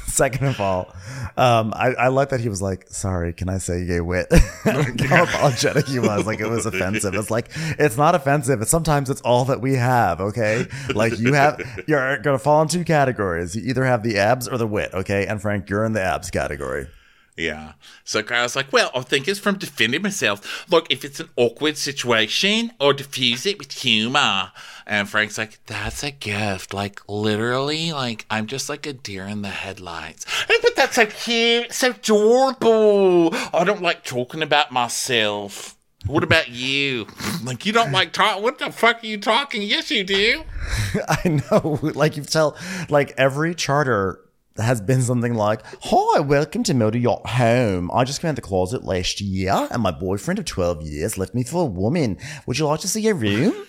Second of all, um, I, I like that he was like, "Sorry, can I say gay wit?" How apologetic he was, like it was offensive. It's like it's not offensive. It's sometimes it's all that we have. Okay, like you have, you're gonna fall in two categories. You either have the abs or the wit. Okay, and Frank, you're in the abs category. Yeah. So Kyle's like, well, I think it's from defending myself. Look, if it's an awkward situation, or diffuse it with humor. And Frank's like, that's a gift. Like, literally, like, I'm just like a deer in the headlights. But that's so cute, so adorable. I don't like talking about myself. What about you? Like, you don't like talk. What the fuck are you talking? Yes, you do. I know. Like you tell, like every charter has been something like, "Hi, welcome to Motor Yacht Home. I just came out of the closet last year, and my boyfriend of twelve years left me for a woman. Would you like to see a room?"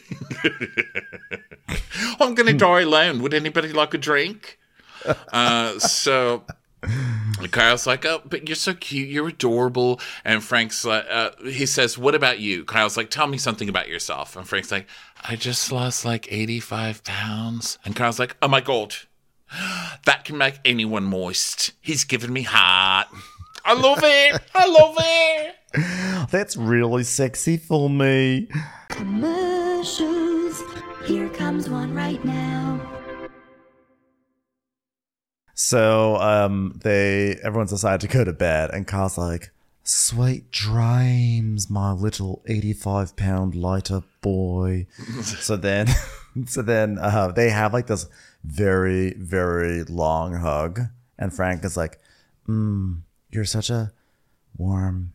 I'm going to die alone. Would anybody like a drink? Uh, so Kyle's like, oh, but you're so cute. You're adorable. And Frank's like, uh, he says, what about you? Kyle's like, tell me something about yourself. And Frank's like, I just lost like 85 pounds. And Kyle's like, oh my God, that can make anyone moist. He's given me heart. I love it. I love it. That's really sexy for me. Commercials. Here comes one right now. So um they everyone's decided to go to bed and Kyle's like, Sweet dreams, my little eighty-five pound lighter boy. so then so then uh they have like this very, very long hug. And Frank is like, mm, you're such a warm,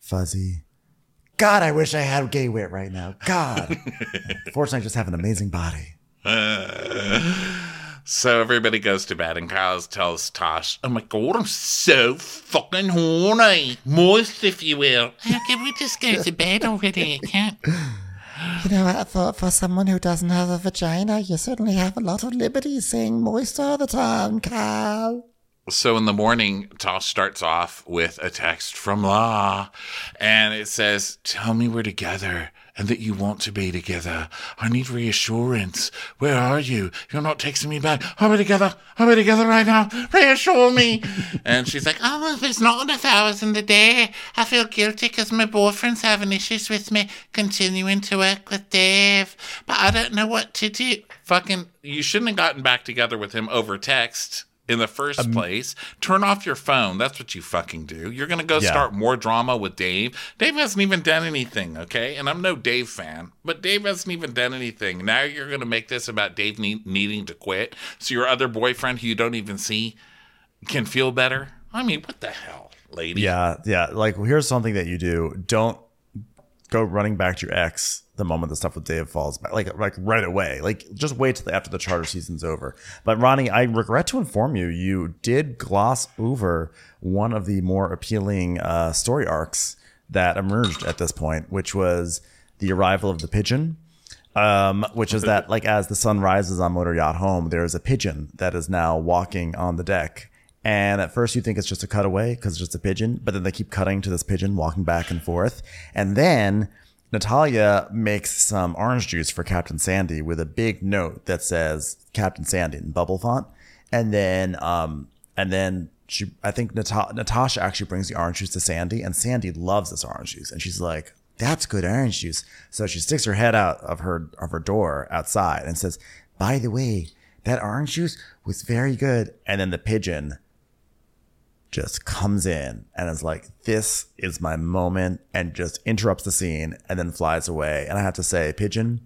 fuzzy. God, I wish I had gay wit right now. God. Fortunately, I just have an amazing body. So everybody goes to bed, and Kyle tells Tosh, "Oh my god, I'm so fucking horny, moist, if you will." Can we just go to bed already? I can't. You know, thought for someone who doesn't have a vagina, you certainly have a lot of liberty saying moist all the time, Kyle. So in the morning, Tosh starts off with a text from La, and it says, "Tell me we're together." And that you want to be together. I need reassurance. Where are you? You're not texting me back. Are we together? Are we together right now? Reassure me. and she's like, Oh, there's not enough hours in the day. I feel guilty because my boyfriend's having issues with me continuing to work with Dave. But I don't know what to do. Fucking, you shouldn't have gotten back together with him over text in the first um, place. Turn off your phone. That's what you fucking do. You're going to go Yeah. start more drama with Dave. Dave hasn't even done anything, okay? And I'm no Dave fan, but Dave hasn't even done anything. Now you're going to make this about Dave need- needing to quit so your other boyfriend who you don't even see can feel better? I mean, what the hell, lady? Yeah, yeah. Like, here's something that you do. Don't go running back to your ex the moment the stuff with Dave falls back. Like, like right away. Like, just wait till after the charter season's over. But Ronnie, I regret to inform you, you did gloss over one of the more appealing uh, story arcs that emerged at this point, which was the arrival of the pigeon. Um, which is that like as the sun rises on Motor Yacht Home, there's a pigeon that is now walking on the deck. And at first you think it's just a cutaway because it's just a pigeon, but then they keep cutting to this pigeon walking back and forth. And then Natalia makes some orange juice for Captain Sandy with a big note that says Captain Sandy in bubble font. And then, um, and then she, I think Nata- Natasha actually brings the orange juice to Sandy, and Sandy loves this orange juice, and she's like, "That's good orange juice." So she sticks her head out of her of her door outside and says, "By the way, that orange juice was very good." And then the pigeon just comes in and is like, "This is my moment," and just interrupts the scene and then flies away. And I have to say, pigeon.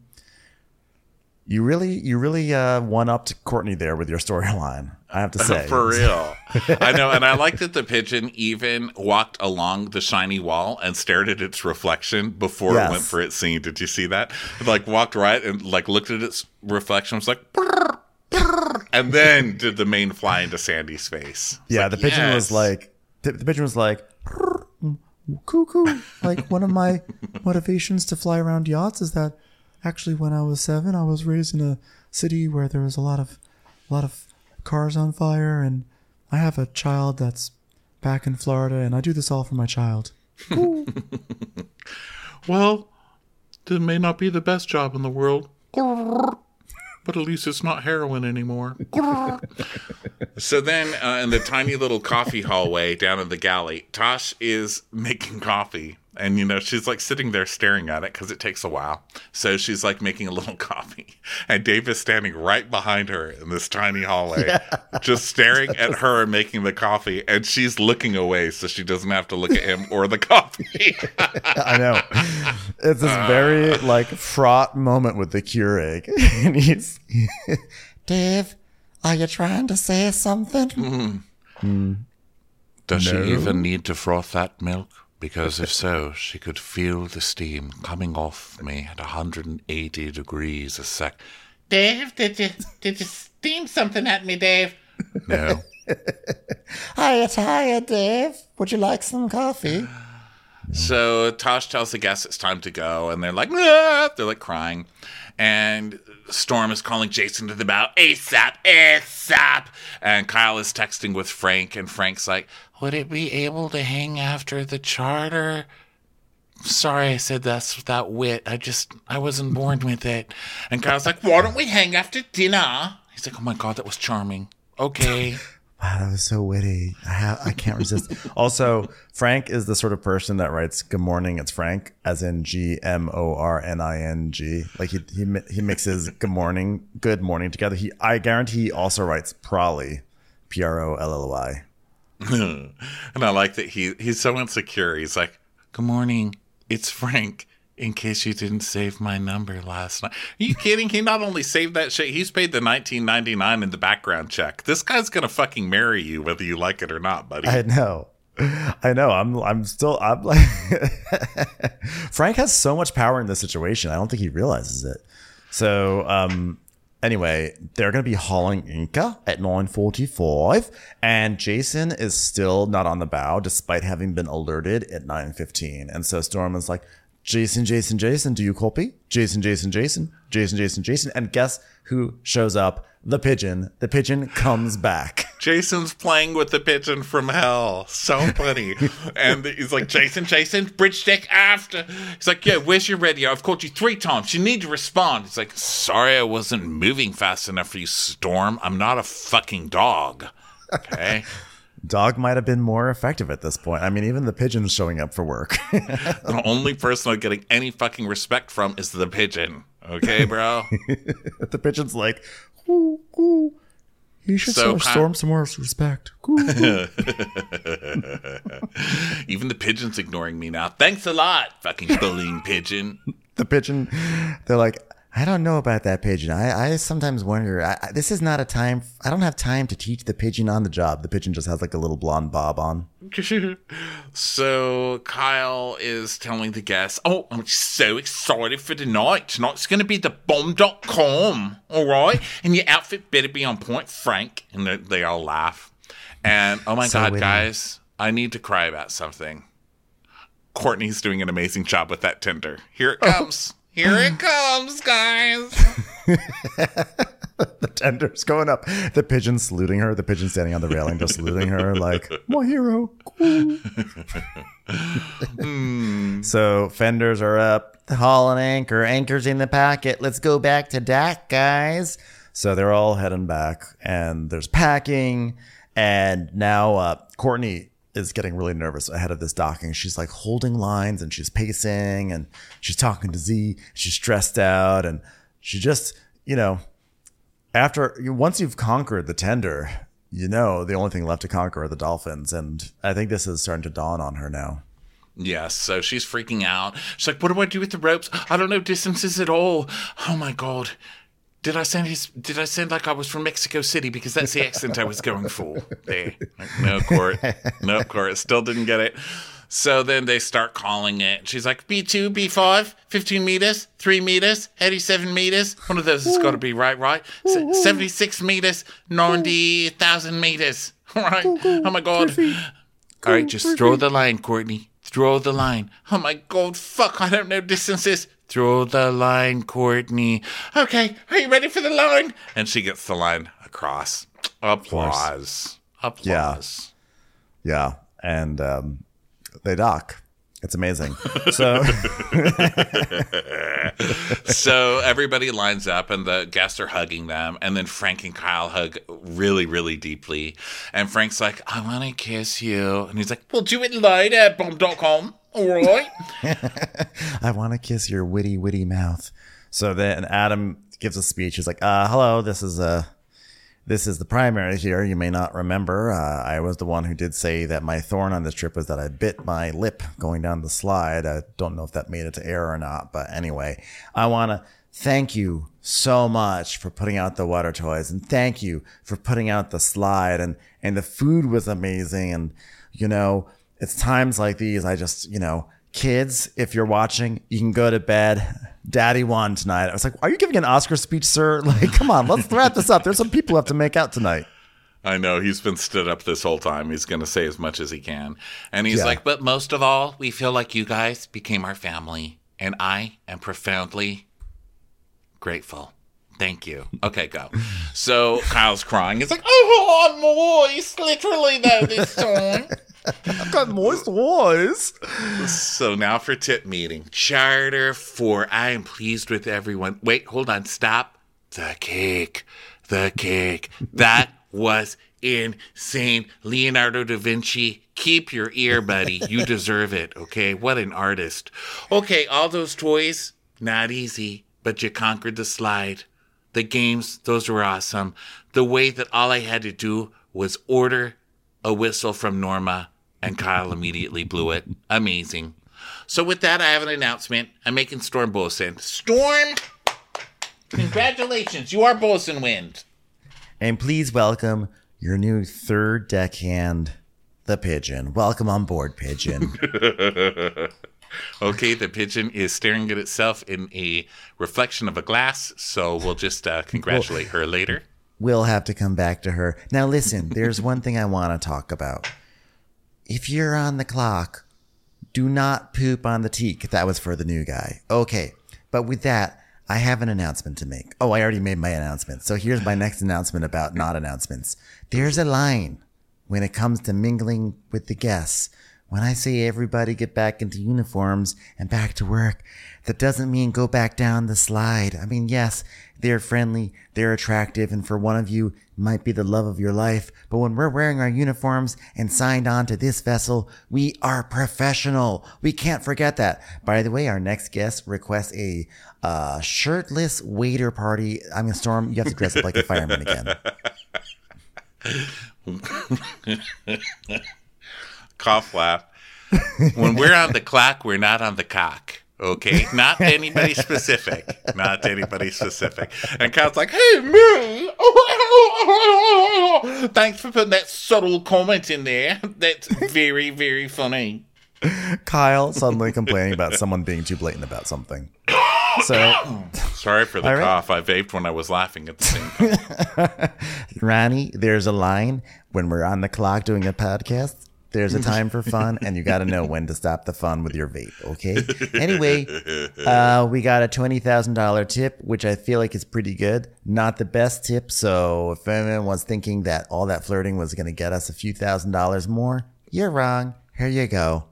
You really, you really uh, one up to Courtney there with your storyline. I have to say, For real. I know. And I like that the pigeon even walked along the shiny wall and stared at its reflection before Yes. it went for its scene. Did you see that? It, like walked right and like looked at its reflection, was like, "Brr, brr," and then did the main fly into Sandy's face. It's Yeah, like, the pigeon was like, the, the pigeon was like, Cuckoo. Like one of my motivations to fly around yachts is that actually when I was seven, I was raised in a city where there was a lot of, a lot of cars on fire, and I have a child that's back in Florida, and I do this all for my child. Well, it may not be the best job in the world, but at least it's not heroin anymore. so then, uh, in the tiny little coffee hallway down in the galley, Tosh is making coffee. And, you know, she's like sitting there staring at it because it takes a while. So she's like making a little coffee. And Dave is standing right behind her in this tiny hallway, just staring at her making the coffee. And she's looking away so she doesn't have to look at him or the coffee. I know. It's this very like fraught moment with the Keurig. and he's Dave, are you trying to say something? Mm-hmm. Hmm. Does she even need to froth that milk? Because if so, she could feel the steam coming off me at 180 degrees a sec. Dave, did you did you steam something at me, Dave? No. Hiya, hiya, Dave. Would you like some coffee? So Tosh tells the guests it's time to go, and they're like, "Ah!" they're like crying. And Storm is calling Jason to the bow, ASAP, ASAP. And Kyle is texting with Frank, and Frank's like, Would it be able to hang after the charter? Sorry, I said that's without wit. I just, I wasn't born with it. And Kyle's like, Why don't we hang after dinner? He's like, Oh my God, that was charming. Okay. Wow, that was so witty. I have, I can't resist. also, Frank is the sort of person that writes "Good morning, it's Frank," as in G M O R N I N G. Like he he he mixes "Good morning," "Good morning" together. He I guarantee he also writes "Prolly," P R O L L Y. and I like that he he's so insecure. He's like, "Good morning, it's Frank." In case you didn't save my number last night, are you kidding? He not only saved that shit, he's paid the nineteen ninety nine in the background check. This guy's gonna fucking marry you whether you like it or not, buddy. I know. I know. I'm I'm still I'm like Frank has so much power in this situation. I don't think he realizes it. So um anyway, they're gonna be hauling anchor at 945 and Jason is still not on the bow despite having been alerted at 915. And so Storm is like, Jason, Jason, Jason, do you copy? Jason, Jason, Jason, Jason, Jason, Jason. And guess who shows up? The pigeon. The pigeon comes back. Jason's playing with the pigeon from hell. So funny. and he's like, Jason, Jason, bridge deck after. He's like, yeah, where's your radio? I've called you three times. You need to respond. He's like, sorry, I wasn't moving fast enough for you, Storm. I'm not a fucking dog. Okay. Dog might have been more effective at this point. I mean, even the pigeon's showing up for work. the only person I'm getting any fucking respect from is the pigeon. Okay, bro? the pigeon's like, ooh, ooh. You should So show Kyle- Storm some more respect. Even the pigeon's ignoring me now. Thanks a lot, fucking bullying pigeon. the pigeon, they're like, I don't know about that pigeon. I, I sometimes wonder. I, I, this is not a time. I don't have time to teach the pigeon on the job. The pigeon just has like a little blonde bob on. so Kyle is telling the guests, Oh, I'm so excited for tonight. Tonight's going to be the bomb.com. All right. And your outfit better be on point, Frank. And they, they all laugh. And oh my So God, witty. guys, I need to cry about something. Courtney's doing an amazing job with that tender. Here it oh. comes. Here it comes, guys. The tender's going up. The pigeon saluting her. The pigeon standing on the railing, just saluting her like my hero. Cool. so fenders are up. The haul and anchor. Anchor's in the pocket. Let's go back to Dak, guys. So they're all heading back, and there's packing. And now uh, Courtney is getting really nervous ahead of this docking. She's like holding lines and she's pacing and she's talking to Z. She's stressed out and she just, you know, after once you've conquered the tender, you know the only thing left to conquer are the dolphins, and I think this is starting to dawn on her now. Yes, so she's freaking out. She's like, "What do I do with the ropes? I don't know distances at all. Oh my god." Did I sound his? Did I sound like I was from Mexico City because that's the accent I was going for? There, no court, no court. Still didn't get it. So then they start calling it. She's like, B2, B5, 15 meters, 3 meters, 87 meters. One of those has got to be right, right? S- 76 meters, 90,000 meters. Right? Oh my God. All right, just throw the line, Courtney. Throw the line. Oh my god, fuck, I don't know distances. Throw the line, Courtney. Okay, are you ready for the line? And she gets the line across. Applause. Applause. Yeah, Yeah. and um, they dock. It's amazing. So so everybody lines up and the guests are hugging them. And then Frank and Kyle hug really, really deeply. And Frank's like, I want to kiss you. And he's like, We'll do it later, bomb.com. All right. I want to kiss your witty, witty mouth. So then Adam gives a speech. He's like, uh, "Hello, this is uh, this is the primary here. You may not remember. Uh, I was the one who did say that my thorn on this trip was that I bit my lip going down the slide. I don't know if that made it to air or not, but anyway, I want to thank you so much for putting out the water toys and thank you for putting out the slide and and the food was amazing and you know." it's times like these. I just, you know, kids, if you're watching, you can go to bed. Daddy won tonight. I was like, are you giving an Oscar speech, sir? Like, come on, let's wrap this up. There's some people have to make out tonight. I know he's been stood up this whole time. He's going to say as much as he can. And he's Yeah. like, but most of all, we feel like you guys became our family. And I am profoundly grateful. Thank you. Okay, go. So Kyle's crying. He's like, oh, I'm moist, literally, though, this time. I've got moist voice. So now for tip meeting. Charter four. I am pleased with everyone. Wait, hold on. Stop. The cake. The cake. That was insane. Leonardo da Vinci, keep your ear, buddy. You deserve it. Okay. What an artist. Okay, all those toys, not easy, but you conquered the slide. The games, those were awesome. The way that all I had to do was order a whistle from Norma, and Kyle immediately blew it. Amazing. So with that, I have an announcement. I'm making Storm Bosun. Storm, congratulations, you are Bosun Wind. And please welcome your new third deckhand, the pigeon. Welcome on board, pigeon. Okay, the pigeon is staring at itself in a reflection of a glass, so we'll just uh, congratulate her later. we'll have to come back to her. Now, listen, there's one thing I want to talk about. If you're on the clock, do not poop on the teak. That was for the new guy. Okay. But with that, I have an announcement to make. Oh, I already made my announcement. So here's my next announcement about not announcements. There's a line when it comes to mingling with the guests. When I say everybody get back into uniforms and back to work, that doesn't mean go back down the slide. I mean, yes, they're friendly, they're attractive, and for one of you, might be the love of your life. But when we're wearing our uniforms and signed on to this vessel, we are professional. We can't forget that. By the way, our next guest requests a uh, shirtless waiter party. I mean, Storm, you have to dress up like a fireman again. Cough laugh. when we're on the clock, we're not on the cock. Okay, not anybody specific, not anybody specific. And Kyle's like, "Hey, me! Thanks for putting that subtle comment in there. That's very, very funny." Kyle suddenly complaining about someone being too blatant about something. So, Sorry for the right. cough. I vaped when I was laughing at the same time. Ronnie, there's a line when we're on the clock doing a podcast. There's a time for fun, and you got to know when to stop the fun with your vape. Okay. Anyway, uh, we got a twenty thousand dollar tip, which I feel like is pretty good. Not the best tip, so if anyone was thinking that all that flirting was going to get us a few thousand dollars more, you're wrong. Here you go.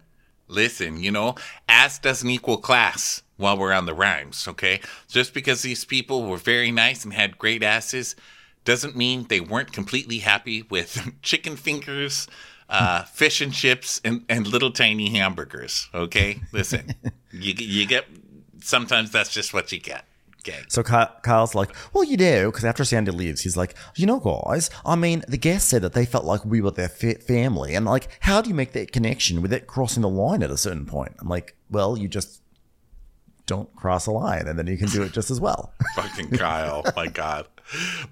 Listen, you know, ass doesn't equal class while we're on the rhymes, okay? Just because these people were very nice and had great asses doesn't mean they weren't completely happy with chicken fingers, uh, fish and chips, and, and little tiny hamburgers, okay? Listen, you, you get, sometimes that's just what you get. Okay. So Kyle's like, well, you know, because after Sandy leaves, he's like, you know, guys, I mean, the guests said that they felt like we were their fa- family. And like, how do you make that connection with it crossing the line at a certain point? I'm like, well, you just don't cross a line and then you can do it just as well. Fucking Kyle, my God.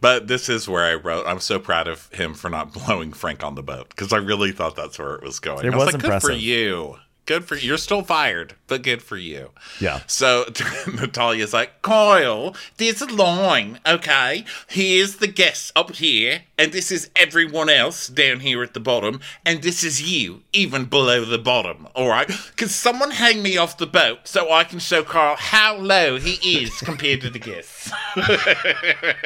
But this is where I wrote, I'm so proud of him for not blowing Frank on the boat because I really thought that's where it was going. It I was, was like, good for you. Good for you. You're still fired, but good for you. Yeah. So Natalia's like, Kyle, there's a line, okay? Here's the guest up here, and this is everyone else down here at the bottom, and this is you, even below the bottom, all right? Can someone hang me off the boat so I can show Carl how low he is compared to the guests?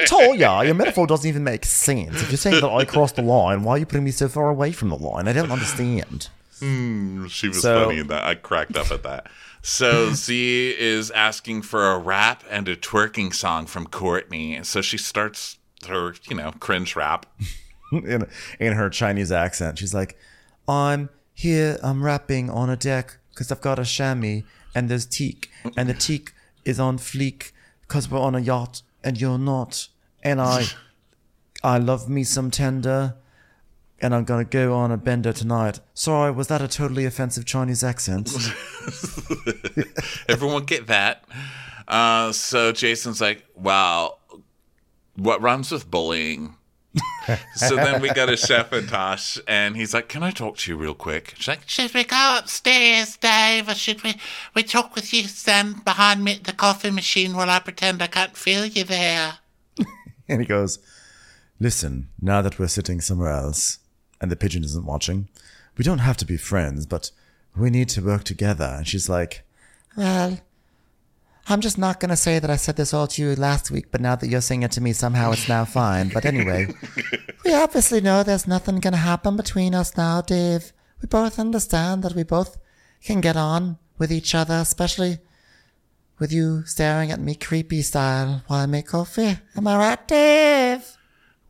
Toya, your metaphor doesn't even make sense. If you're saying that I crossed the line, why are you putting me so far away from the line? I don't understand. Hmm, she was So- funny in that. I cracked up at that. So Z is asking for a rap and a twerking song from Courtney. So she starts her, you know, cringe rap. in, in her Chinese accent. She's like, I'm here, I'm rapping on a deck because I've got a chamois and there's teak, and the teak is on fleek because we're on a yacht and you're not. And I, I love me some tender, and I'm gonna go on a bender tonight. Sorry, was that a totally offensive Chinese accent? Everyone get that. Uh, so Jason's like, wow, what rhymes with bullying? so then we go to Chef and Tosh, and he's like, "Can I talk to you real quick?" She's like, Should we go upstairs, Dave, or should we, we talk with you stand behind me at the coffee machine while I pretend I can't feel you there? And he goes, Listen, now that we're sitting somewhere else and the pigeon isn't watching, we don't have to be friends, but we need to work together. And she's like, Well, I'm just not going to say that I said this all to you last week, but now that you're saying it to me, somehow it's now fine. But anyway, we obviously know there's nothing going to happen between us now, Dave. We both understand that we both can get on with each other, especially with you staring at me creepy style while I make coffee. Am I right, Dave?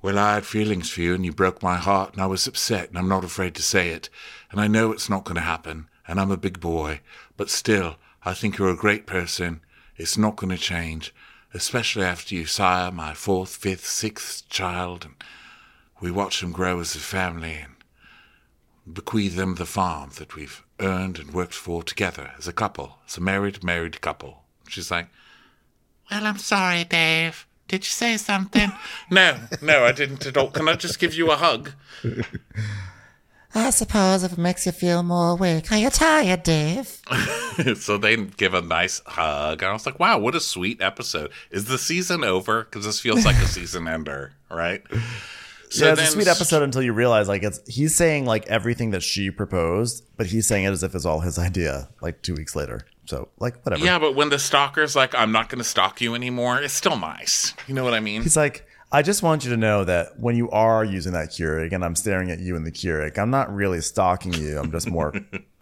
Well, I had feelings for you, and you broke my heart, and I was upset, and I'm not afraid to say it. And I know it's not going to happen, and I'm a big boy, but still, I think you're a great person. It's not going to change, especially after you sire my fourth, fifth, sixth child, and we watch them grow as a family, and bequeath them the farm that we've earned and worked for together as a couple, as a married, married couple. She's like, Well, I'm sorry, Dave. Did you say something? No, no, I didn't at all. Can I just give you a hug? I suppose if it makes you feel more awake. Are you tired, Dave? so they give a nice hug. And I was like, wow, what a sweet episode. Is the season over? Because this feels like a season ender, right? So yeah, it's a sweet episode until you realize like it's he's saying like everything that she proposed, but he's saying it as if it's all his idea. Like two weeks later, so like whatever. Yeah, but when the stalker's like, I'm not going to stalk you anymore, it's still nice. You know what I mean? He's like, I just want you to know that when you are using that Keurig and I'm staring at you in the Keurig, I'm not really stalking you. I'm just more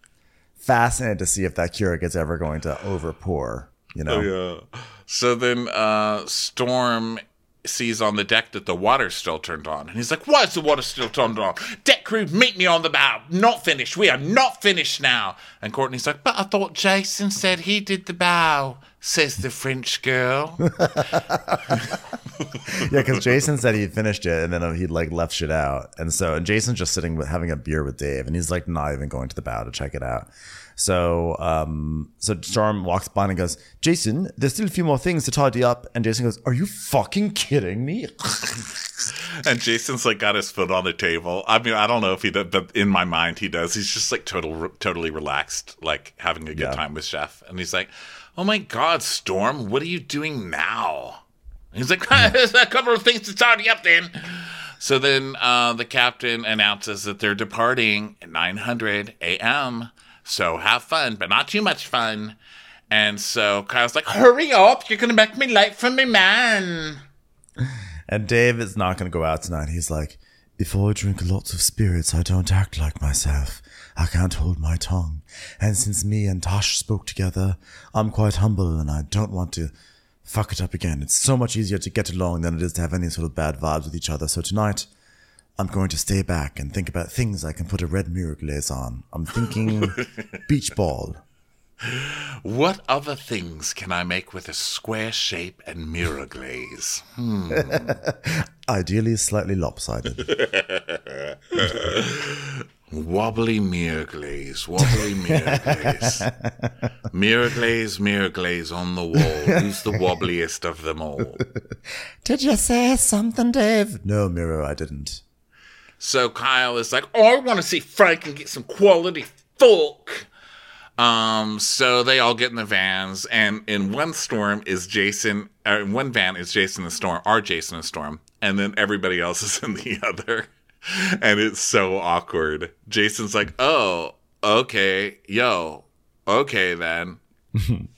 fascinated to see if that Keurig is ever going to overpour. You know? Yeah. So then uh, Storm sees on the deck that the water's still turned on. And he's like, Why is the water still turned on? Deck crew, meet me on the bow. Not finished. We are not finished now. And Courtney's like, But I thought Jason said he did the bow, says the French girl. Yeah, because Jason said he finished it and then he'd like left shit out, and so and Jason's just sitting with having a beer with Dave, and he's like not even going to the bow to check it out. So, um, so Storm walks by and goes, "Jason, there's still a few more things to tidy up." And Jason goes, "Are you fucking kidding me?" and Jason's like got his foot on the table. I mean, I don't know if he does, but in my mind he does. He's just like total, totally relaxed, like having a good Yeah. time with Chef. And he's like, "Oh my God, Storm, what are you doing now?" And he's like, "There's a couple of things to tidy up then." So then uh, the captain announces that they're departing at 900 a.m. So have fun, but not too much fun. And so Kyle's like, "Hurry up! You're gonna make me late for me man." And Dave is not going to go out tonight. He's like, Before I drink lots of spirits, I don't act like myself. I can't hold my tongue. And since me and Tosh spoke together, I'm quite humble and I don't want to fuck it up again. It's so much easier to get along than it is to have any sort of bad vibes with each other. So tonight, I'm going to stay back and think about things I can put a red mirror glaze on. I'm thinking beach ball. What other things can I make with a square shape and mirror glaze? Hmm. Ideally slightly lopsided. Wobbly mirror glaze, wobbly mirror glaze. Mirror glaze, mirror glaze on the wall. Who's the wobbliest of them all? Did you say something, Dave? No, Mirror, I didn't. So Kyle is like, oh, I want to see Frank and get some quality folk. Um, so they all get in the vans, and in one storm is Jason. Uh, in one van is Jason and Storm, our Jason and Storm, and then everybody else is in the other, and it's so awkward. Jason's like, "Oh, okay, yo, okay then."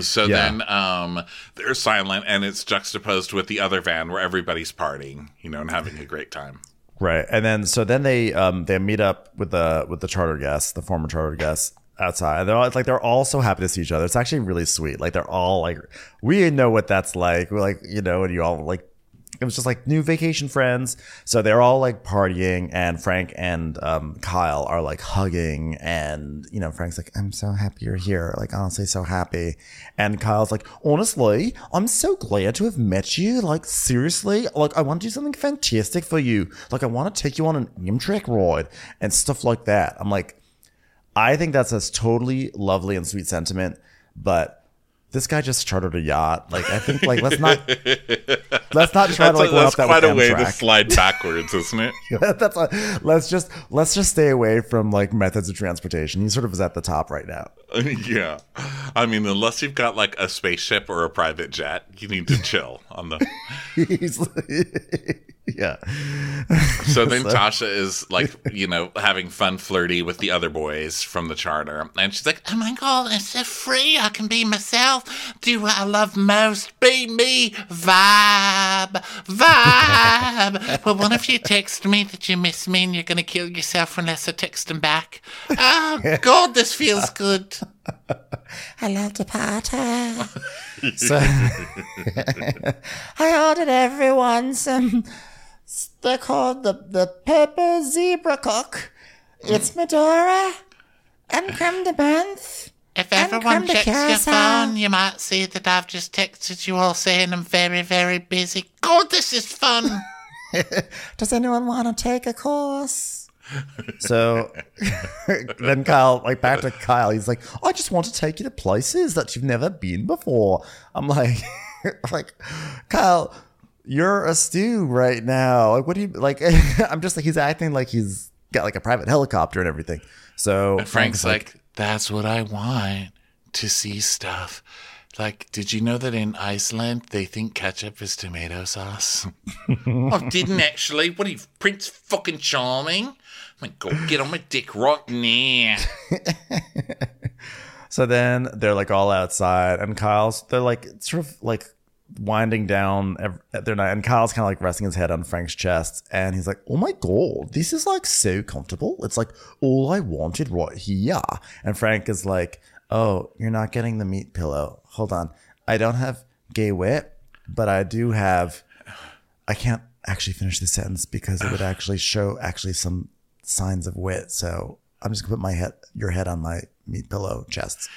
so Yeah. then, um, they're silent, and it's juxtaposed with the other van where everybody's partying, you know, and having a great time. Right, and then so then they um they meet up with the with the charter guests, the former charter guests outside. They're all, like they're all so happy to see each other. It's actually really sweet. Like they're all like, we know what that's like. We're like, you know, and you all like. It was just like new vacation friends. So they're all like partying, and Frank and um, Kyle are like hugging. And, you know, Frank's like, I'm so happy you're here. Like, honestly, so happy. And Kyle's like, honestly, I'm so glad to have met you. Like, seriously, like, I want to do something fantastic for you. Like, I want to take you on an Amtrak ride and stuff like that. I'm like, I think that's a totally lovely and sweet sentiment, but this guy just chartered a yacht. Like I think like let's not let's not try to like that's one that's that quite a way to slide backwards, isn't it? that's a, let's just let's just stay away from like methods of transportation. He sort of is at the top right now. yeah. I mean, unless you've got like a spaceship or a private jet, you need to chill on the. He's yeah. So then Tasha is like, you know, having fun flirty with the other boys from the charter. And she's like, Oh my god, it's so free. I can be myself. Do what I love most. Be me. Vibe. Vibe. well, what if you text me that you miss me and you're going to kill yourself unless I text them back? Oh, God, this feels good. I love to party. So I ordered everyone some. They're called the the pepper zebra cook. It's Midori and creme de menthe. If And everyone checks your phone, you might see that I've just texted you all saying I'm very, very busy. God, this is fun. Does anyone want to take a course? so then Kyle like back to Kyle. He's like, I just want to take you to places that you've never been before. I'm like, like Kyle, you're a stew right now. Like, what do you like? I'm just like he's acting like he's got like a private helicopter and everything. So Frank's like, that's what I want to see stuff. Like, did you know that in Iceland they think ketchup is tomato sauce? I didn't actually. What are you, Prince fucking Charming? I My God, get on my dick right now. So then they're like all outside, and Kyle's they're like sort of like winding down their night, and Kyle's kind of like resting his head on Frank's chest, and he's like, "Oh my god, this is like so comfortable. It's like all I wanted right here." And Frank is like, "Oh, you're not getting the meat pillow. Hold on, I don't have gay wit, but I do have. I can't actually finish the sentence because it would actually show actually some signs of wit. So I'm just gonna put my head, your head on my meat pillow chests."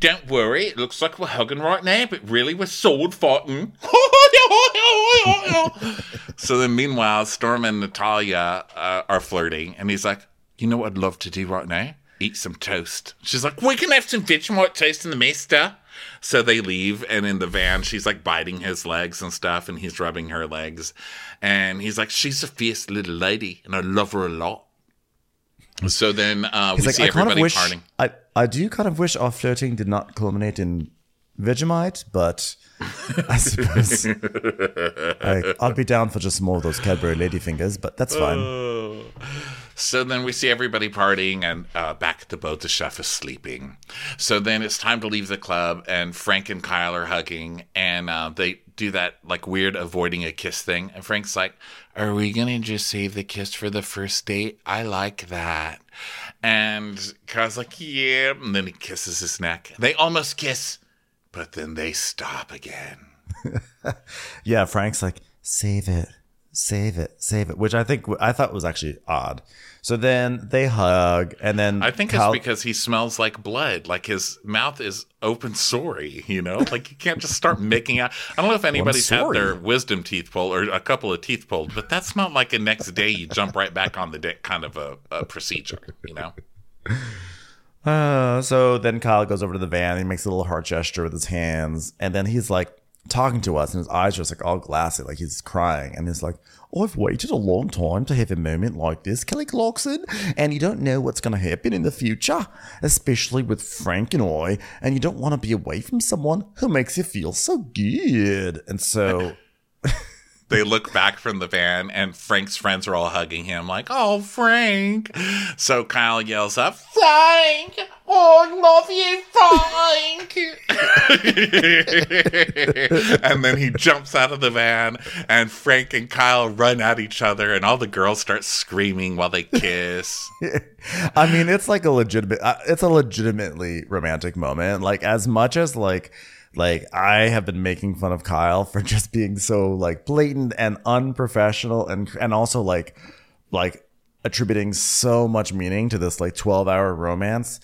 Don't worry, it looks like we're hugging right now, but really we're sword fighting. so then, meanwhile, Storm and Natalia uh, are flirting, and he's like, "You know what I'd love to do right now? Eat some toast." She's like, "We can have some Vegemite toast in the mister." So they leave, and in the van, she's like biting his legs and stuff, and he's rubbing her legs, and he's like, "She's a fierce little lady, and I love her a lot." So then uh, we like, see I kind of everybody wish, parting. I, I do kind of wish our flirting did not culminate in Vegemite, but I suppose I, I'll be down for just more of those Cadbury ladyfingers, but that's fine. So then we see everybody partying, and uh, back at the boat, the chef is sleeping. So then it's time to leave the club, and Frank and Kyle are hugging, and uh, they do that like weird avoiding a kiss thing. And Frank's like, "Are we gonna just save the kiss for the first date? I like that." And Kyle's like, "Yeah," and then he kisses his neck. They almost kiss, but then they stop again. Yeah, Frank's like, save it, save it, save it, which I think I thought was actually odd. So then they hug, and then I think Kyle- it's because he smells like blood. Like his mouth is open sorry, you know? Like you can't just start making out. I don't know if anybody's had their wisdom teeth pulled or a couple of teeth pulled, but that's not like a next day you jump right back on the dick kind of a, a procedure, you know? Uh, so then Kyle goes over to the van. He makes a little heart gesture with his hands, and then he's like talking to us, and his eyes just like all glassy, like he's crying, and he's like, "I've waited a long time to have a moment like this, Kelly Clarkson, and you don't know what's going to happen in the future, especially with Frank and I, and you don't want to be away from someone who makes you feel so good." And so They look back from the van and Frank's friends are all hugging him like, oh, Frank. So Kyle yells up, Frank! Oh, I love you, Frank! and then he jumps out of the van and Frank and Kyle run at each other and all the girls start screaming while they kiss. I mean, it's like a legitimate. uh, It's a legitimately romantic moment. Like as much as like, like I have been making fun of Kyle for just being so like blatant and unprofessional, and and also like, like attributing so much meaning to this like twelve hour romance.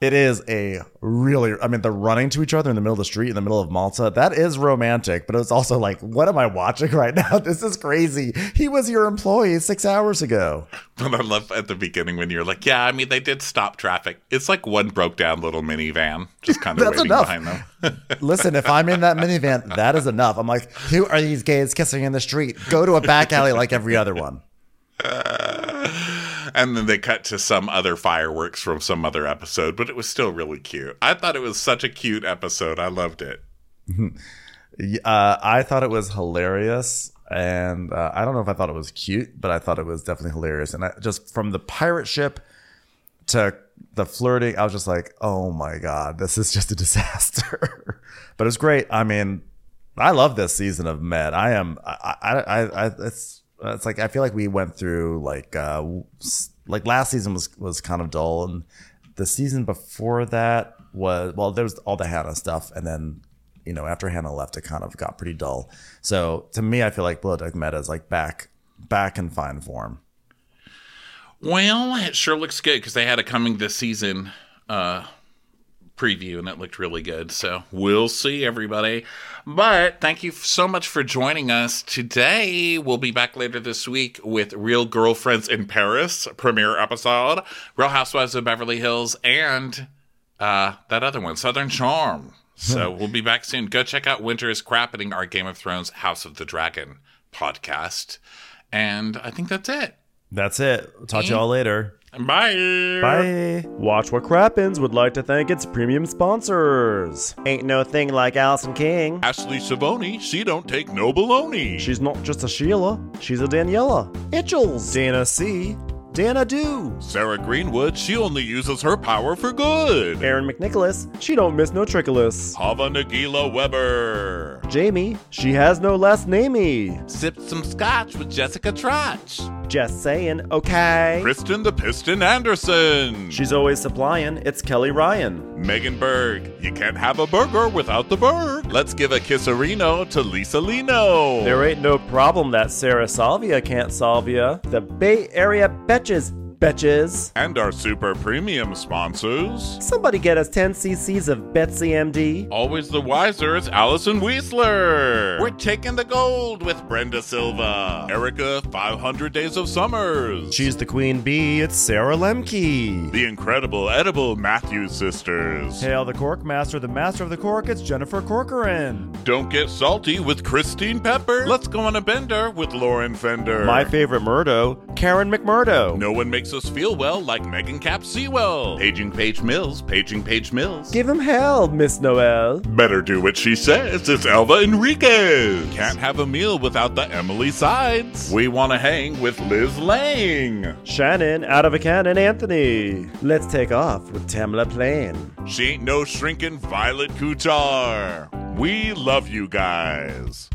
It is a really, I mean, the running to each other in the middle of the street in the middle of Malta, that is romantic, but it's also like, what am I watching right now? This is crazy. He was your employee six hours ago. But I love at the beginning when you're like, yeah, I mean, they did stop traffic. It's like one broke down little minivan just kind of waiting enough. behind them. Listen, if I'm in that minivan, that is enough. I'm like, who are these gays kissing in the street? Go to a back alley like every other one. And then they cut to some other fireworks from some other episode, but it was still really cute. I thought it was such a cute episode. I loved it. Uh, I thought it was hilarious, and uh, I don't know if I thought it was cute, but I thought it was definitely hilarious. And I, just from the pirate ship to the flirting, I was just like, "Oh my god, this is just a disaster." but it's great. I mean, I love this season of Med. I am. I. I. I, I it's. It's like I feel like we went through like uh like last season was was kind of dull, and the season before that was well, there was all the Hannah stuff, and then you know after Hannah left, it kind of got pretty dull. So to me, I feel like Below Deck Meta is like back back in fine form. Well, it sure looks good because they had a coming this season uh, preview and it looked really good. So we'll see, everybody. But thank you so much for joining us today. We'll be back later this week with Real Girlfriends in Paris premiere episode, Real Housewives of Beverly Hills, and uh, that other one, Southern Charm. So we'll be back soon. Go check out Winter is Crappening, our Game of Thrones House of the Dragon podcast. And I think that's it. That's it. Talk to y'all later. Bye. Bye. Watch What Crappens would like to thank its premium sponsors. Ain't no thing like Allison King. Ashley Savoni, she don't take no baloney. She's not just a Sheila, she's a Daniela. Itchels. Dana C. Dana Do. Sarah Greenwood, she only uses her power for good. Aaron McNicholas, she don't miss no trickolas. Hava Nagila Weber. Jamie, she has no last namey. Sipped some scotch with Jessica Trotch. Just saying, okay. Kristen the Piston Anderson. She's always supplying, it's Kelly Ryan. Megan Berg. You can't have a burger without the Berg. Let's give a kisserino to Lisa Lino. There ain't no problem that Sarah Salvia can't solve ya. The Bay Area Betches, Betches. and our super premium sponsors. Somebody get us 10 cc's of Betsy MD. Always the wiser is Allison Weisler. We're taking the gold with Brenda Silva. Erica, 500 Days of Summers. She's the queen bee. It's Sarah Lemke. the incredible edible Matthews sisters. Hail the cork master, the master of the cork. It's Jennifer Corcoran. Don't get salty with Christine Pepper. Let's go on a bender with Lauren Fender. My favorite Murdo, Karen McMurdo. no one makes us feel well like Megan Cap Sewell. Paging Page Mills, Paging Page Mills. Give him hell, Miss Noel. Better do what she says. It's Elva Enriquez. Can't have a meal without the Emily sides. We want to hang with Liz Lang. Shannon out of a cannon, Anthony. Let's take off with Tamla Plain. She ain't no shrinking Violet Kuchar. We love you guys.